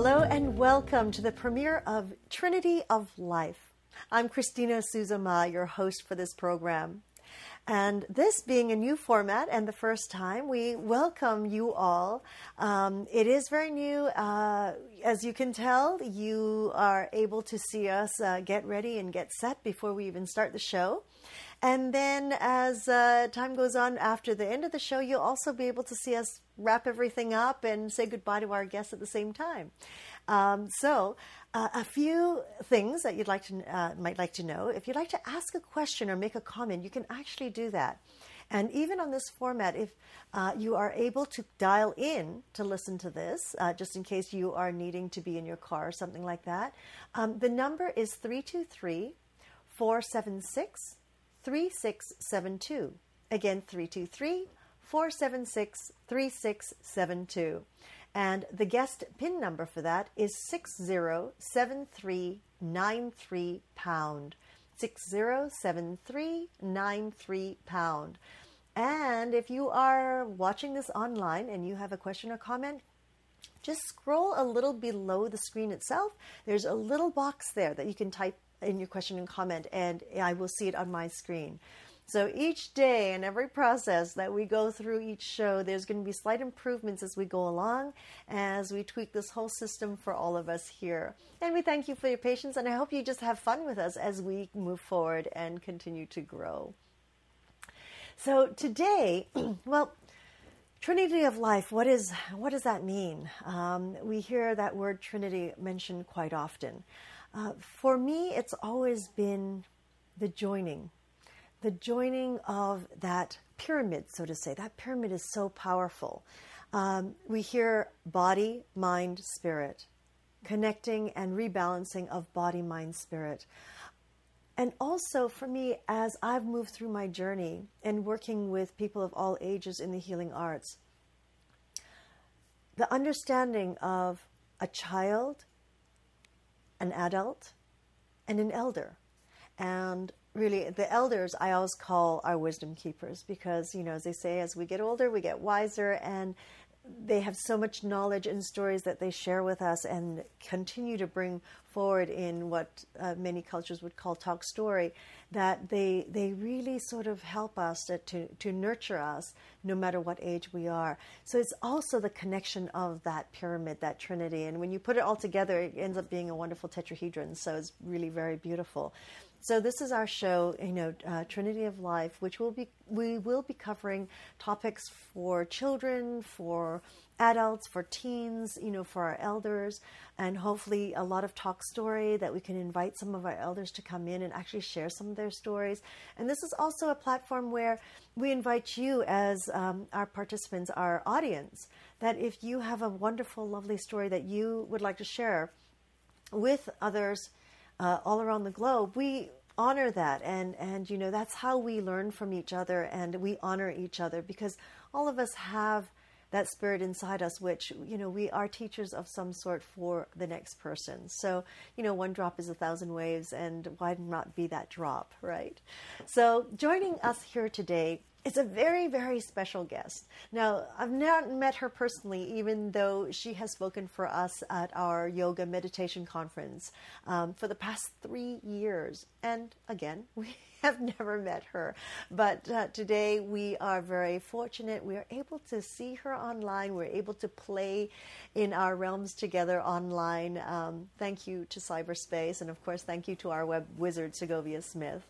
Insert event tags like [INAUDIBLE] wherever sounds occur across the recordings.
Hello and welcome to the premiere of Trinity of Life. I'm Christina Suzama, your host for this program. And this being a new format and the first time, we welcome you all. Um, it is very new. Uh, as you can tell, you are able to see us uh, get ready and get set before we even start the show. And then as uh, time goes on after the end of the show, you'll also be able to see us wrap everything up and say goodbye to our guests at the same time. Um, so, uh, a few things that you'd like to uh, might like to know. If you'd like to ask a question or make a comment, you can actually do that. And even on this format, if uh, you are able to dial in to listen to this, uh, just in case you are needing to be in your car or something like that, um, the number is 323 476 3672. Again, 323 476 3672. And the guest PIN number for that is 607393 pound. 607393 pound. And if you are watching this online and you have a question or comment, just scroll a little below the screen itself. There's a little box there that you can type in your question and comment, and I will see it on my screen. So each day and every process that we go through each show, there's going to be slight improvements as we go along, as we tweak this whole system for all of us here. And we thank you for your patience, and I hope you just have fun with us as we move forward and continue to grow. So today, [CLEARS THROAT] well, Trinity of life. What is what does that mean? Um, we hear that word Trinity mentioned quite often. Uh, for me, it's always been the joining, the joining of that pyramid, so to say. That pyramid is so powerful. Um, we hear body, mind, spirit, connecting and rebalancing of body, mind, spirit. And also for me, as I've moved through my journey and working with people of all ages in the healing arts, the understanding of a child an adult and an elder. And really, the elders I always call our wisdom keepers because, you know, as they say, as we get older, we get wiser and they have so much knowledge and stories that they share with us and continue to bring forward in what uh, many cultures would call talk story that they they really sort of help us to, to, to nurture us no matter what age we are. So it's also the connection of that pyramid that trinity. And when you put it all together it ends up being a wonderful tetrahedron. So it's really very beautiful. So this is our show, you know, uh, Trinity of Life, which will be we will be covering topics for children, for adults, for teens, you know, for our elders, and hopefully a lot of talk story that we can invite some of our elders to come in and actually share some of their stories. And this is also a platform where we invite you as um, our participants, our audience, that if you have a wonderful, lovely story that you would like to share with others uh, all around the globe, we honor that and and you know that's how we learn from each other and we honor each other because all of us have that spirit inside us which you know we are teachers of some sort for the next person so you know one drop is a thousand waves and why not be that drop right so joining us here today is a very, very special guest. Now, I've not met her personally, even though she has spoken for us at our yoga meditation conference um, for the past three years. And again, [LAUGHS] we [LAUGHS] have never met her. But uh, today we are very fortunate. We are able to see her online. We're able to play in our realms together online. Um, thank you to cyberspace. And of course, thank you to our web wizard, Segovia Smith.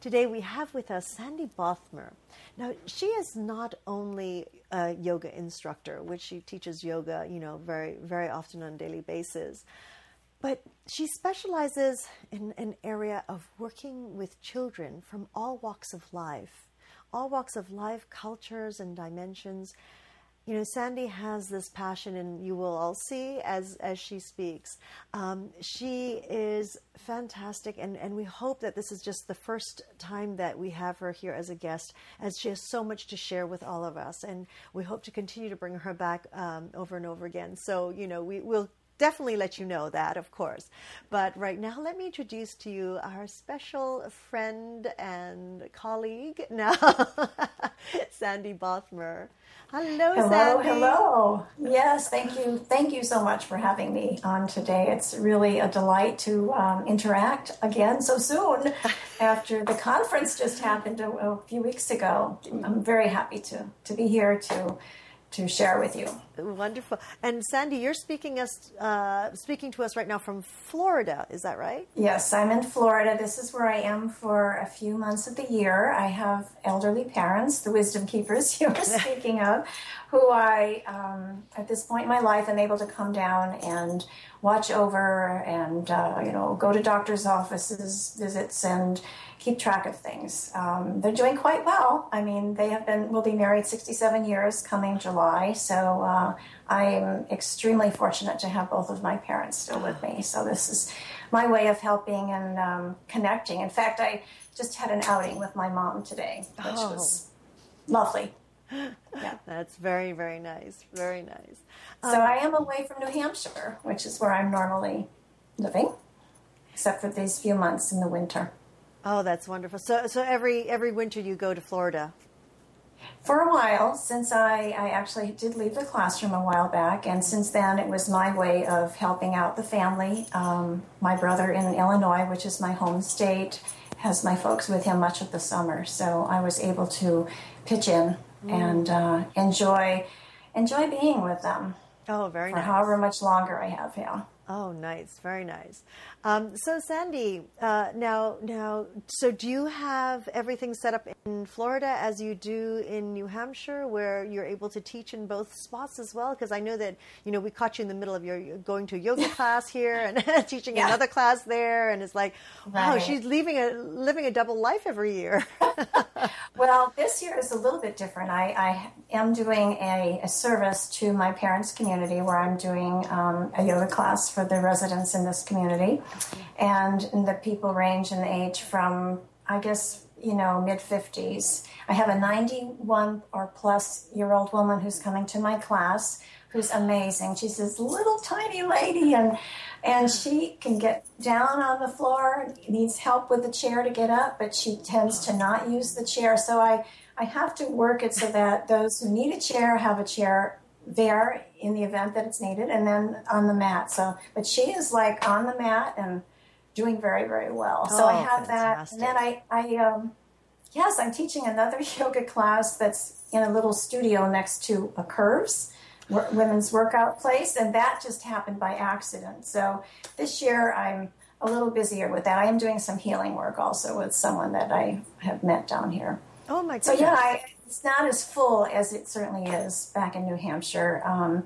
Today we have with us Sandy Bothmer. Now, she is not only a yoga instructor, which she teaches yoga, you know, very, very often on a daily basis, but she specializes in an area of working with children from all walks of life, all walks of life, cultures, and dimensions you know, Sandy has this passion, and you will all see as as she speaks. Um, she is fantastic, and and we hope that this is just the first time that we have her here as a guest, as she has so much to share with all of us, and we hope to continue to bring her back um, over and over again. So you know, we will definitely let you know that, of course. But right now, let me introduce to you our special friend and colleague now, [LAUGHS] Sandy Bothmer. Hello, hello, Sandy. Hello. Yes, thank you. Thank you so much for having me on today. It's really a delight to um, interact again so soon [LAUGHS] after the conference just happened a, a few weeks ago. I'm very happy to, to be here to to share with you. Wonderful. And Sandy, you're speaking us uh, speaking to us right now from Florida. Is that right? Yes, I'm in Florida. This is where I am for a few months of the year. I have elderly parents, the wisdom keepers [LAUGHS] you were [LAUGHS] speaking of, who I, um, at this point in my life, am able to come down and watch over and uh, you know go to doctors' offices visits and keep track of things. Um, they're doing quite well. I mean, they have been will be married 67 years coming July, so uh, I'm extremely fortunate to have both of my parents still with me. So this is my way of helping and um, connecting. In fact, I just had an outing with my mom today, which oh. was lovely. [LAUGHS] Yeah. That's very, very nice. Very nice. Um, so I am away from New Hampshire, which is where I'm normally living, except for these few months in the winter. Oh, that's wonderful. So, so every every winter you go to Florida. For a while, since I, I actually did leave the classroom a while back, and since then it was my way of helping out the family. Um, my brother in Illinois, which is my home state, has my folks with him much of the summer, so I was able to pitch in mm. and uh, enjoy enjoy being with them. Oh, very for nice. however much longer I have, yeah. Oh, nice, very nice. Um, so, Sandy, uh, now, now, so do you have everything set up in Florida as you do in New Hampshire, where you're able to teach in both spots as well? Because I know that you know we caught you in the middle of your going to a yoga [LAUGHS] class here and [LAUGHS] teaching yeah. another class there, and it's like, wow, right. she's leaving a living a double life every year. [LAUGHS] well, this year is a little bit different. I, I am doing a, a, service to my parents' community where I'm doing um, a yoga class for the residents in this community. And the people range in age from, I guess, you know, mid 50s. I have a 91 or plus year old woman who's coming to my class who's amazing. She's this little tiny lady and and she can get down on the floor, needs help with the chair to get up, but she tends to not use the chair. So I I have to work it so that those who need a chair have a chair there in the event that it's needed and then on the mat. So, but she is like on the mat and doing very, very well. So oh, I have fantastic. that. And then I, I, um, yes, I'm teaching another [LAUGHS] yoga class that's in a little studio next to a Curves women's workout place. And that just happened by accident. So this year I'm a little busier with that. I am doing some healing work also with someone that I have met down here. Oh my god! So yeah, I, it's not as full as it certainly is back in New Hampshire. Um,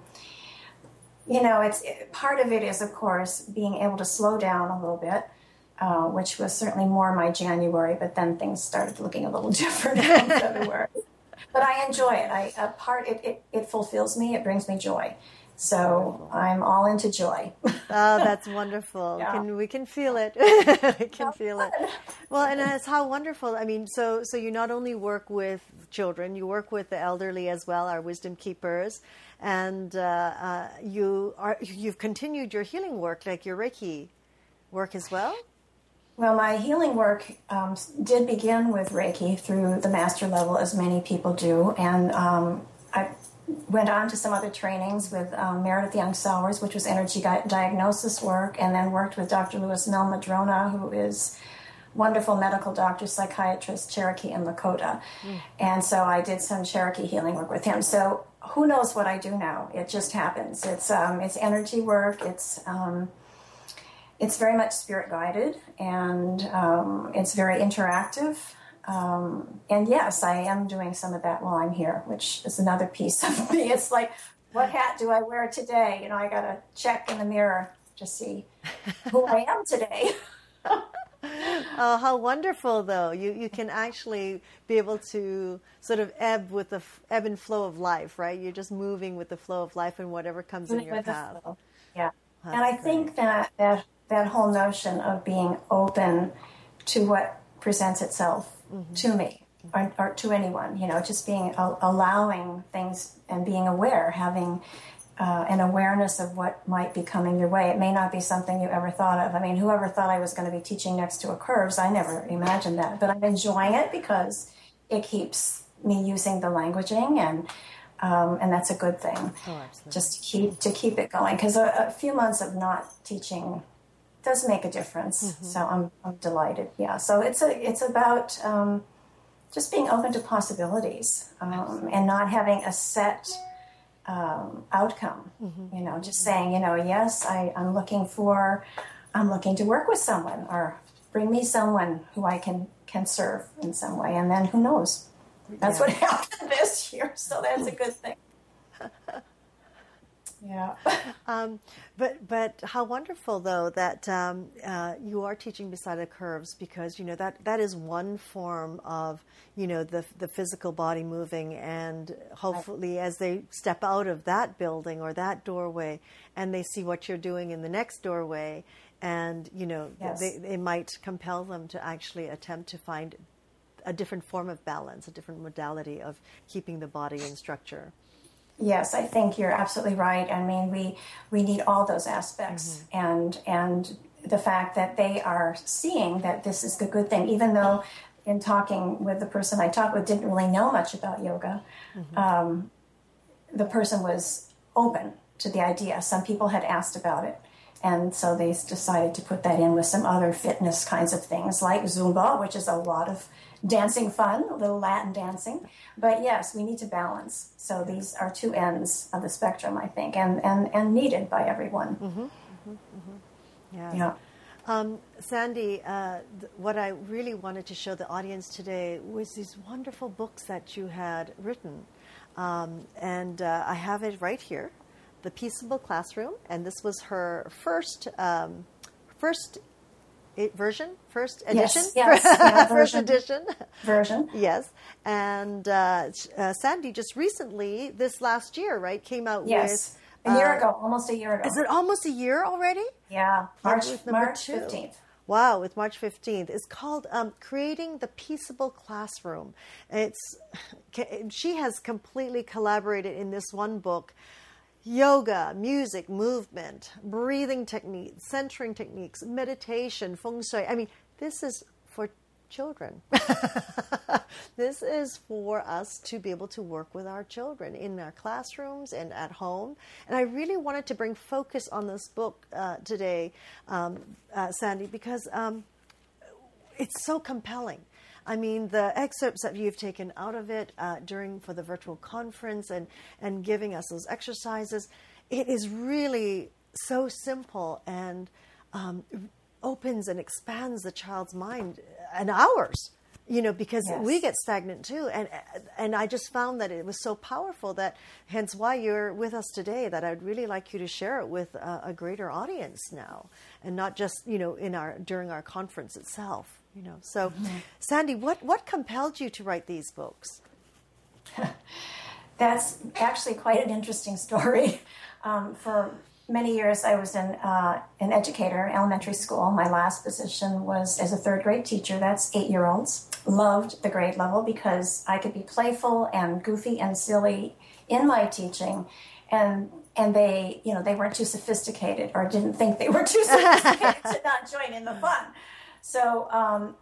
you know, it's part of it is, of course, being able to slow down a little bit, uh, which was certainly more my January. But then things started looking a little [LAUGHS] different in February. But I enjoy it. I a part it, it it fulfills me. It brings me joy. So I'm all into joy. [LAUGHS] oh, that's wonderful. Yeah. Can, we can feel it. [LAUGHS] we can feel it. Well, and it's how wonderful. I mean, so so you not only work with children, you work with the elderly as well, our wisdom keepers, and uh, uh, you are you've continued your healing work, like your Reiki work as well. Well, my healing work um, did begin with Reiki through the master level, as many people do, and um, I went on to some other trainings with um, Meredith Young Sowers, which was energy diagnosis work, and then worked with Dr. Lewis Mehl-Madrona, who is wonderful medical doctor, psychiatrist, Cherokee and Lakota. Mm. And so I did some Cherokee healing work with him. So who knows what I do now? It just happens. It's um, it's energy work. It's um, it's very much spirit guided, and um, it's very interactive. Um, and yes, I am doing some of that while I'm here, which is another piece of me. It's like, what hat do I wear today? You know, I got to check in the mirror to see who I am today. [LAUGHS] oh, how wonderful! Though you you can actually be able to sort of ebb with the f- ebb and flow of life, right? You're just moving with the flow of life and whatever comes in your path. Yeah, That's and I great. think that that that whole notion of being open to what presents itself mm-hmm. to me or, or, to anyone. You know, just being allowing things and being aware, having uh, an awareness of what might be coming your way. It may not be something you ever thought of. I mean, whoever thought I was going to be teaching next to a curves, I never imagined that. But I'm enjoying it because it keeps me using the languaging and um, and that's a good thing. Oh, Just to keep to keep it going because a, a, few months of not teaching does make a difference. Mm-hmm. So I'm, I'm delighted. Yeah. So it's a it's about um, just being open to possibilities um, and not having a set um, outcome. Mm-hmm. You know, just saying, you know, yes, I, I'm looking for, I'm looking to work with someone, or bring me someone who I can can serve in some way, and then who knows? That's yeah. what [LAUGHS] happened this year, so that's a good thing. Yeah. [LAUGHS] um, but but how wonderful though that um, uh, you are teaching beside the curves because you know that that is one form of you know the the physical body moving and hopefully right. as they step out of that building or that doorway and they see what you're doing in the next doorway and you know yes. they, it might compel them to actually attempt to find a different form of balance, a different modality of keeping the body in structure. Yes, I think you're absolutely right. I mean, we we need all those aspects, mm-hmm. and and the fact that they are seeing that this is the good thing, even though in talking with the person I talked with didn't really know much about yoga, mm-hmm. um, the person was open to the idea. Some people had asked about it, and so they decided to put that in with some other fitness kinds of things like Zumba, which is a lot of dancing fun, a little Latin dancing. But yes, we need to balance. So these are two ends of the spectrum, I think, and, and, and needed by everyone. Mm-hmm, mm-hmm, mm-hmm. Yeah. yeah. Um, Sandy, uh, th- what I really wanted to show the audience today was these wonderful books that you had written. Um, and uh, I have it right here The Peaceable Classroom. And this was her first, um, first version, first edition, yes, yes, yeah, [LAUGHS] first edition version. [LAUGHS] yes, and uh, uh, Sandy just recently, this last year, right, came out yes. with. A year uh, ago, almost a year ago. Is it almost a year already? Yeah, March March fifteenth. Wow, with March 15th. It's called um, Creating the Peaceable Classroom. It's [LAUGHS] she has completely collaborated in this one book yoga, music, movement, breathing techniques, centering techniques, meditation, feng shui. I mean, this is for children. [LAUGHS] this is for us to be able to work with our children in our classrooms and at home. And I really wanted to bring focus on this book uh, today, um, uh, Sandy, because um, it's so compelling. I mean, the excerpts that you've taken out of it uh, during for the virtual conference and and giving us those exercises, it is really so simple and um, opens and expands the child's mind and ours you know because yes. we get stagnant too and and I just found that it was so powerful that hence why you're with us today that I'd really like you to share it with a, a greater audience now and not just you know in our during our conference itself you know. So, mm-hmm. Sandy, what what compelled you to write these books? [LAUGHS] That's actually quite an interesting story. [LAUGHS] Um, for many years, I was an uh, an educator, elementary school. My last position was as a third grade teacher. That's eight year olds. Loved the grade level because I could be playful and goofy and silly in my teaching, and and they you know they weren't too sophisticated or didn't think they were too [LAUGHS] sophisticated to not join in the fun. So um,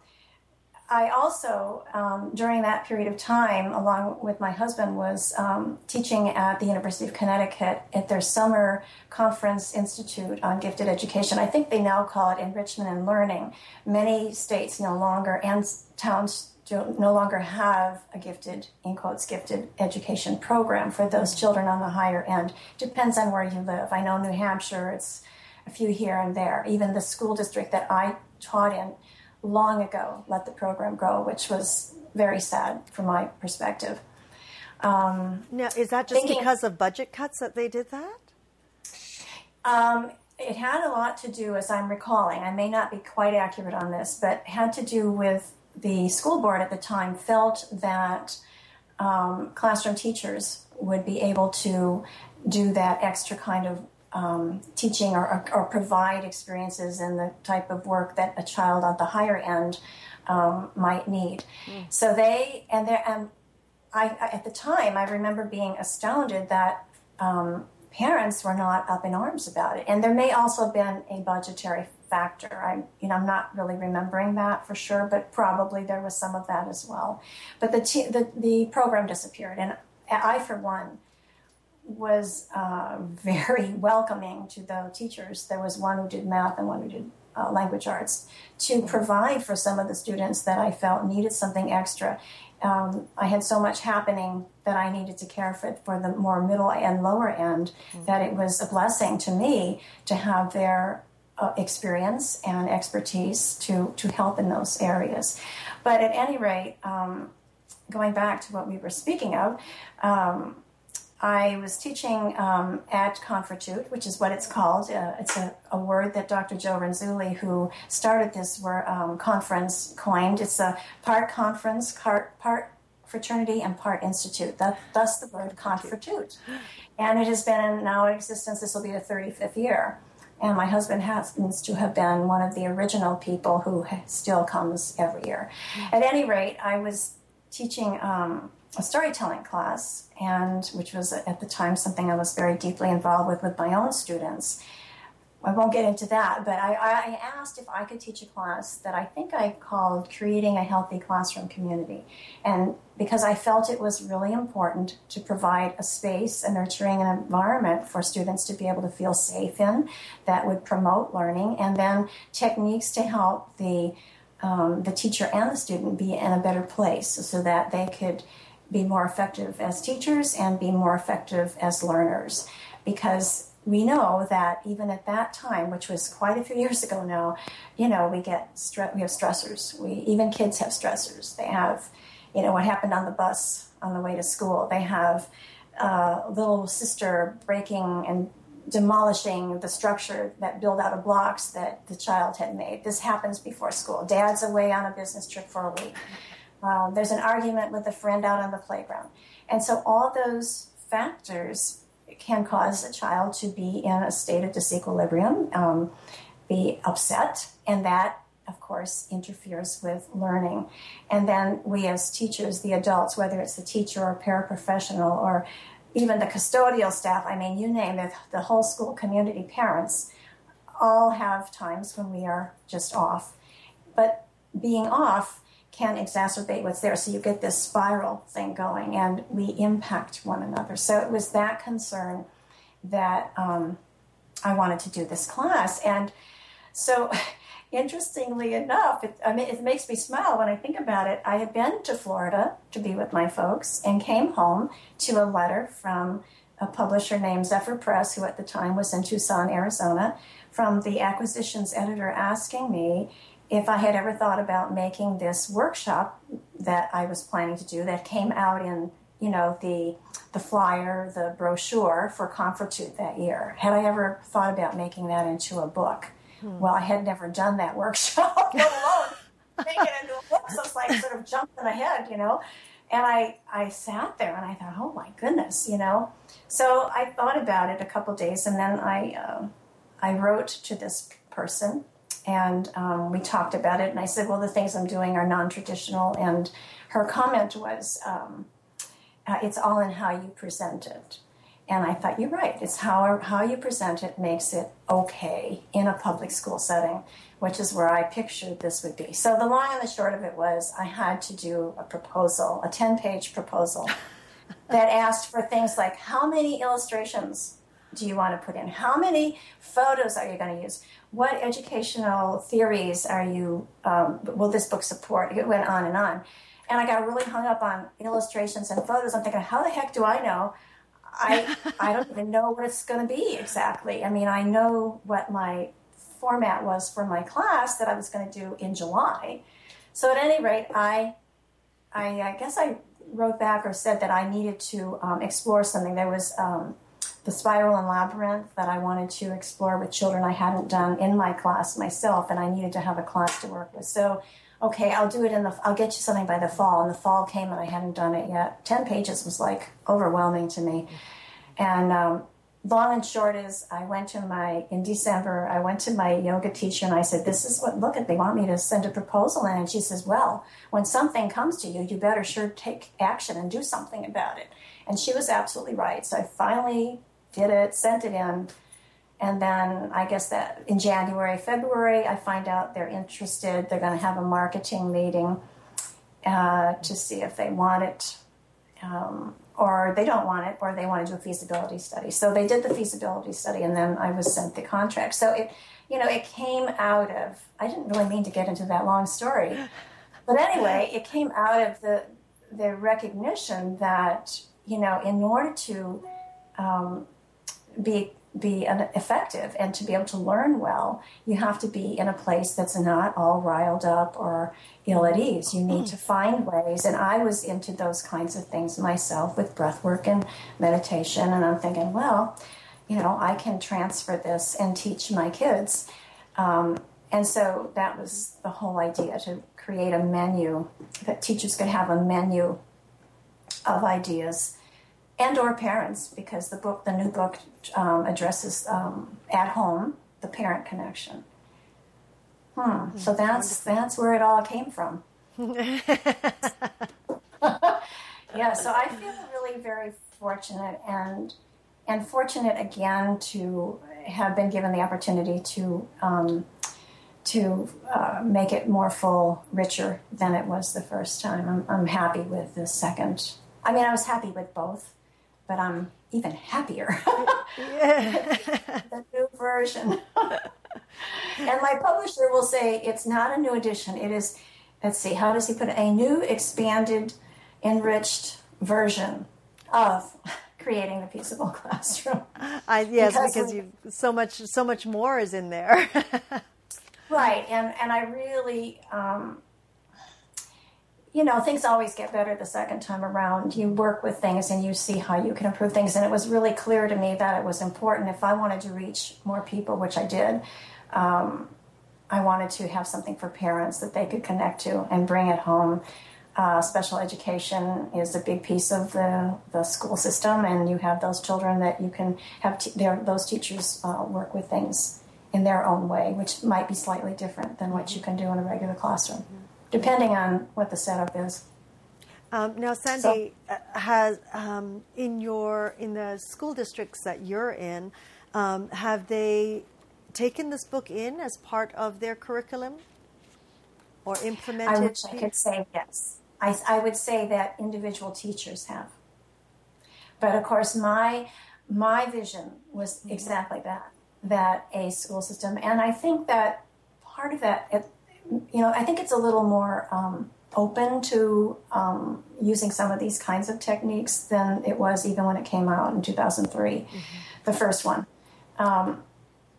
I also, um, during that period of time, along with my husband, was um, teaching at the University of Connecticut at their summer conference institute on gifted education. I think they now call it enrichment and learning. Many states no longer and towns no longer have a gifted, in quotes, gifted education program for those children on the higher end. Depends on where you live. I know New Hampshire, it's a few here and there. Even the school district that I taught in long ago let the program go, which was very sad from my perspective. Um, now, is that just thinking, because of budget cuts that they did that? Um, it had a lot to do, as I'm recalling, I may not be quite accurate on this, but had to do with the school board at the time felt that um, classroom teachers would be able to do that extra kind of um, teaching or, or, provide experiences in the type of work that a child at the higher end um, might need. Mm. So they and there and I, I, at the time I remember being astounded that um, parents were not up in arms about it. And there may also have been a budgetary factor. I, you know, I'm not really remembering that for sure, but probably there was some of that as well. But the t- the, the program disappeared, and I, for one, was uh, [LAUGHS] very welcoming to the teachers. There was one who did math and one who did uh, language arts to provide for some of the students that I felt needed something extra. Um, I had so much happening that I needed to care for for the more middle and lower end mm-hmm. that it was a blessing to me to have their uh, experience and expertise to to help in those areas. But at any rate, um, going back to what we were speaking of. Um, I was teaching um, at Confratute, which is what it's called. Uh, it's a, a, word that Dr. Joe Renzulli, who started this um, conference, coined. It's a part conference, part, part fraternity, and part institute. That, thus the word Confratute. And it has been in now in existence. This will be the 35th year. And my husband happens to have been one of the original people who still comes every year. Mm-hmm. At any rate, I was teaching um, a storytelling class, and which was at the time something I was very deeply involved with with my own students. I won't get into that, but I, I, asked if I could teach a class that I think I called Creating a Healthy Classroom Community. And because I felt it was really important to provide a space, a nurturing an environment for students to be able to feel safe in that would promote learning, and then techniques to help the um, the teacher and the student be in a better place so that they could be more effective as teachers and be more effective as learners. Because we know that even at that time, which was quite a few [LAUGHS] years ago now, you know, we get we have stressors. We even kids have stressors. They have, you know, what happened on the bus on the way to school. They have uh, little sister breaking and demolishing the structure that built out of blocks that the child had made. This happens before school. Dad's away on a business trip for a week. Um, there's an argument with a friend out on the playground. And so all those factors can cause a child to be in a state of disequilibrium, um, be upset, and that, of course, interferes with learning. And then we, as teachers, the adults, whether it's the teacher or paraprofessional or even the custodial staff, I mean, you name it, the whole school community, parents, all have times when we are just off. But being off can exacerbate what's there. So you get this spiral thing going, and we impact one another. So it was that concern that um, I wanted to do this class. And so, [LAUGHS] interestingly enough, it, I mean, it makes me smile when I think about it. I had been to Florida to be with my folks and came home to a letter from a publisher named Zephyr Press, who at the time was in Tucson, Arizona, from the acquisitions editor asking me if I had ever thought about making this workshop that I was planning to do that came out in you know the the flyer, the brochure for Confratute that year. Had I ever thought about making that into a book? Hmm. Well, I had never done that workshop, [LAUGHS] let alone [LAUGHS] make it into a book. So it's like sort of jumping ahead, you know. And I I sat there and I thought, oh my goodness, you know. So I thought about it a couple days, and then I uh, I wrote to this person and um, we talked about it. And I said, "Well, the things I'm doing are non-traditional." And her comment was, um, uh, "It's all in how you present it." And I thought, "You're right. It's how how you present it makes it okay in a public school setting." Which is where I pictured this would be. So the long and the short of it was, I had to do a proposal, a ten-page proposal. [LAUGHS] that asked for things like how many illustrations do you want to put in? How many photos are you going to use? What educational theories are you, um, will this book support? It went on and on. And I got really hung up on illustrations and photos. I'm thinking, how the heck do I know? I, [LAUGHS] I don't even know what it's going to be exactly. I mean, I know what my format was for my class that I was going to do in July. So at any rate, I, I, I guess I wrote back or said that I needed to um, explore something. There was um, the spiral and labyrinth that I wanted to explore with children I hadn't done in my class myself, and I needed to have a class to work with. So, okay, I'll do it in the. I'll get you something by the fall. And the fall came, and I hadn't done it yet. Ten pages was like overwhelming to me, and um, long and short is I went to my in December. I went to my yoga teacher and I said, "This is what look at. They want me to send a proposal in." And she says, "Well, when something comes to you, you better sure take action and do something about it." And she was absolutely right. So I finally did it, sent it in, and then I guess that in January, February, I find out they're interested. They're going to have a marketing meeting uh, to see if they want it, um, or they don't want it, or they want to do a feasibility study. So they did the feasibility study, and then I was sent the contract. So it, you know, it came out of. I didn't really mean to get into that long story, but anyway, it came out of the the recognition that you know, in order to um, be be effective and to be able to learn well, you have to be in a place that's not all riled up or ill at ease. You need to find ways. And I was into those kinds of things myself with breath work and meditation. And I'm thinking, well, you know, I can transfer this and teach my kids. Um, and so that was the whole idea to create a menu that teachers could have a menu of ideas and or parents because the book the new book um, addresses um, at home the parent connection hmm. Mm, so that's that's where it all came from [LAUGHS] [LAUGHS] yeah so i feel really very fortunate and and fortunate again to have been given the opportunity to um, to uh, make it more full, richer than it was the first time. I'm, I'm happy with the second. I mean, I was happy with both, but I'm even happier. [LAUGHS] the new version. [LAUGHS] and my publisher will say it's not a new edition. It is, let's see, how does he put it? A new, expanded, enriched version of [LAUGHS] creating the peaceable classroom. I, yes, because, because you so much so much more is in there. right, and and I really um, you know, things always get better the second time around. You work with things and you see how you can improve things. And it was really clear to me that it was important if I wanted to reach more people, which I did. Um, I wanted to have something for parents that they could connect to and bring it home. Uh, special education is a big piece of the, the school system, and you have those children that you can have those teachers uh, work with things in their own way, which might be slightly different than what you can do in a regular classroom. Mm-hmm depending on what the setup is. Um, now, Sandy so, uh, has um, in your in the school districts that you're in, um, have they taken this book in as part of their curriculum or implemented? I wish I could say yes. I, I would say that individual teachers have, but of course, my my vision was mm-hmm. exactly that that a school system, and I think that part of that you know, I think it's a little more um, open to um, using some of these kinds of techniques than it was even when it came out in 2003, mm-hmm. the first one. Um,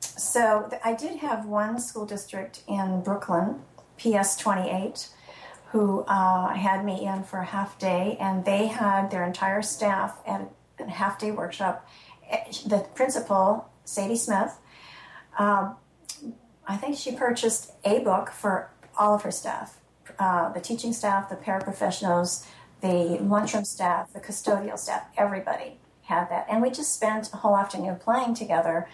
so I did have one school district in Brooklyn, PS 28, who uh, had me in for a half day, and they had their entire staff at a half day workshop. The principal, Sadie Smith, um, I think she purchased a book for all of her staff uh, the teaching staff, the paraprofessionals, the lunchroom staff, the custodial staff, everybody had that. And we just spent a whole afternoon playing together,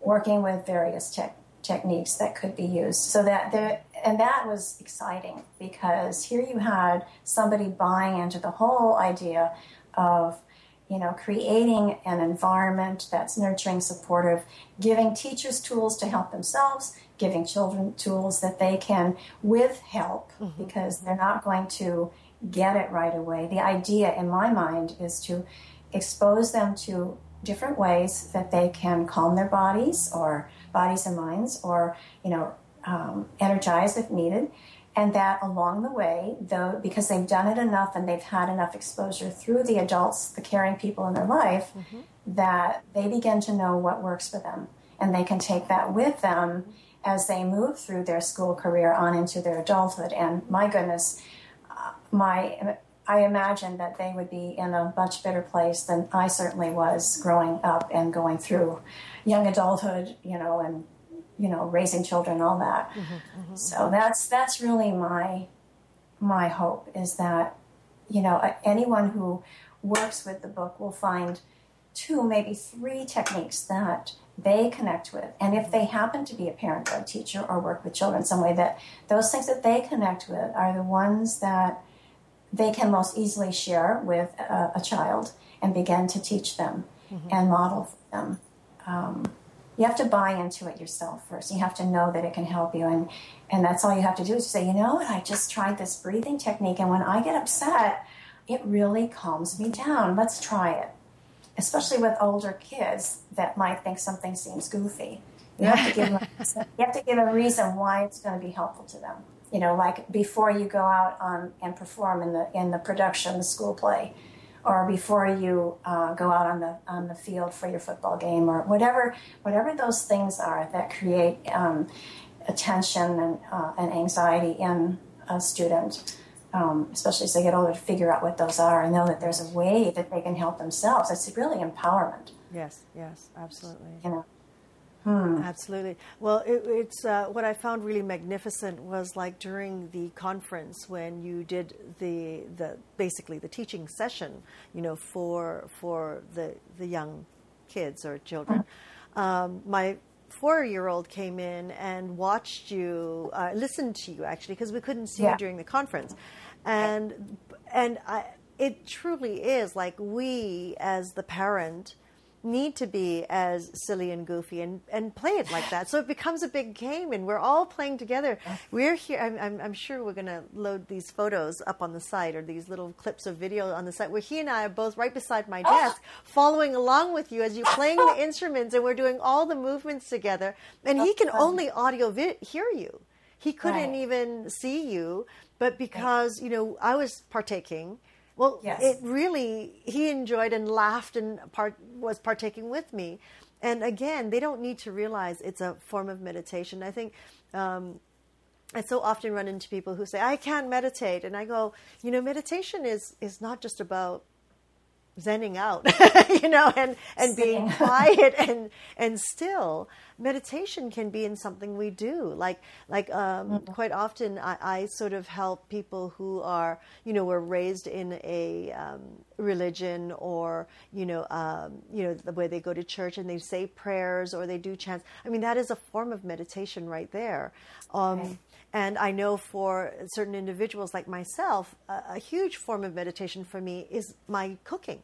working with various te- techniques that could be used. So that there, and that was exciting because here you had somebody buying into the whole idea of you know, creating an environment that's nurturing, supportive, giving teachers tools to help themselves, giving children tools that they can, with help, mm-hmm. because they're not going to get it right away. The idea, in my mind, is to expose them to different ways that they can calm their bodies or bodies and minds or, you know, um, energize if needed and that along the way, though, because they've done it enough and they've had enough exposure through the adults, the caring people in their life, mm-hmm. that they begin to know what works for them. And they can take that with them as they move through their school career on into their adulthood. And my goodness, uh, my I imagine that they would be in a much better place than I certainly was growing up and going through young adulthood, you know, and you know, raising children, all that. Mm-hmm, mm-hmm. So that's that's really my my hope is that you know anyone who works with the book will find two, maybe three techniques that they connect with. And if they happen to be a parent or a teacher or work with children some way, that those things that they connect with are the ones that they can most easily share with a, a child and begin to teach them. mm-hmm. and model for them. Um, you have to buy into it yourself first. You have to know that it can help you, and and that's all you have to do is say, you know what, I just tried this breathing technique, and when I get upset, it really calms me down. Let's try it. Especially with older kids that might think something seems goofy. You have to give them, [LAUGHS] you have to give a reason why it's going to be helpful to them. You know, like before you go out on and perform in the in the production, the school play or before you uh, go out on the on the field for your football game, or whatever whatever those things are that create um, attention and, uh, and anxiety in a student. Um, especially as they get older, to figure out what those are and know that there's a way that they can help themselves. It's really empowerment. Yes, yes, absolutely. You know, Hmm. Absolutely. Well, it, it's uh, what I found really magnificent was like during the conference when you did the the basically the teaching session, you know, for for the the young kids or children. Hmm. Um, my four-year-old came in and watched you, uh, listened to you actually, because we couldn't see yeah. you during the conference, and and I, it truly is like we as the parent need to be as silly and goofy and, and play it like that. So it becomes a big game and we're all playing together. We're here, I'm, I'm, I'm sure we're going to load these photos up on the site or these little clips of video on the site where he and I are both right beside my oh. desk following along with you as you're playing the [LAUGHS] instruments and we're doing all the movements together. And he can only audio vi- hear you. He couldn't right. even see you, but because, you know, I was partaking – well, yes. it really, he enjoyed and laughed and part, was partaking with me. And again, they don't need to realize it's a form of meditation. I think um, I so often run into people who say, I can't meditate. And I go, you know, meditation is, is not just about zenning out, [LAUGHS] you know, and, and being [LAUGHS] quiet and, and still. Meditation can be in something we do. Like, like, um, mm-hmm. quite often I, I, sort of help people who are, you know, were raised in a, um, religion or, you know, um, you know, the way they go to church and they say prayers or they do chants. I mean, that is a form of meditation right there. Um, right. And I know for certain individuals like myself, a, a, huge form of meditation for me is my cooking.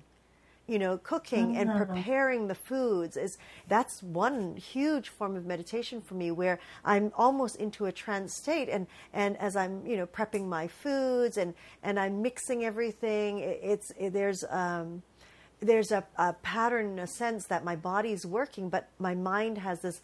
You know, cooking and preparing the foods is that's one huge form of meditation for me where I'm almost into a trance state and, and as I'm, you know, prepping my foods and, and I'm mixing everything, it's it, there's um, there's a, a pattern in a sense that my body's working, but my mind has this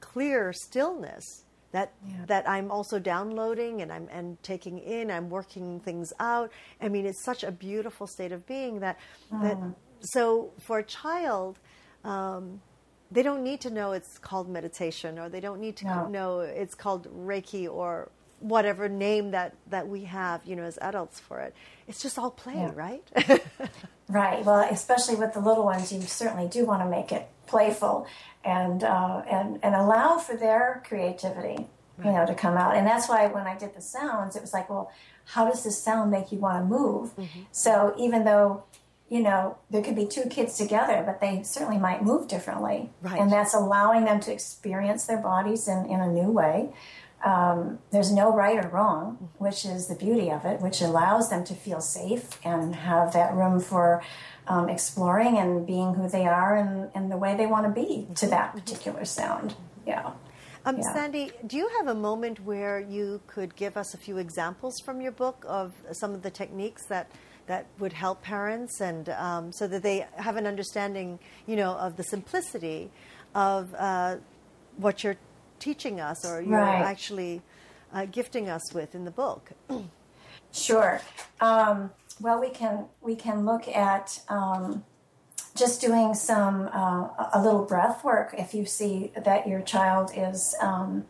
clear stillness that yeah. that I'm also downloading and I'm and taking in. I'm working things out. I mean, it's such a beautiful state of being that that. So for a child. Um, they don't need to know it's called meditation, or they don't need to no. know it's called Reiki, or whatever name that that we have, you know, as adults for it. It's just all play, yeah. right? right. Well, especially with the little ones, you certainly do want to make it playful and uh, and and allow for their creativity, right. you know, to come out. And that's why when I did the sounds, it was like, well, how does this sound make you want to move? Mm-hmm. So even though you know there could be two kids together, but they certainly might move differently, right. and that's allowing them to experience their bodies in in a new way. Um, there's no right or wrong, which is the beauty of it, which allows them to feel safe and have that room for um, exploring and being who they are and, and the way they want to be to that particular sound. Yeah. Um, yeah. Sandy, do you have a moment where you could give us a few examples from your book of some of the techniques that that would help parents and um, so that they have an understanding, you know, of the simplicity of uh, what you're teaching us or you're right. actually uh, gifting us with in the book? [CLEARS THROAT] sure. Um, well, we can we can look at um, just doing some uh, a little breath work if you see that your child is um,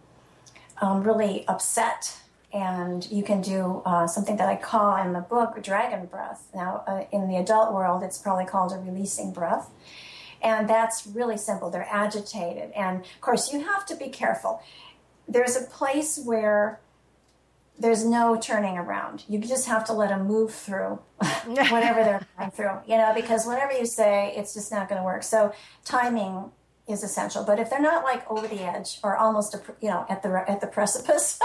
um, really upset, and you can do uh, something that I call in the book dragon breath. Now, uh, in the adult world, it's probably called a releasing breath. And that's really simple. They're agitated. And of course, you have to be careful. There's a place where there's no turning around. You just have to let them move through [LAUGHS] whatever they're going through, you know, because whatever you say, it's just not going to work. So timing is essential. But if they're not like over the edge or almost, a, you know, at the at the precipice,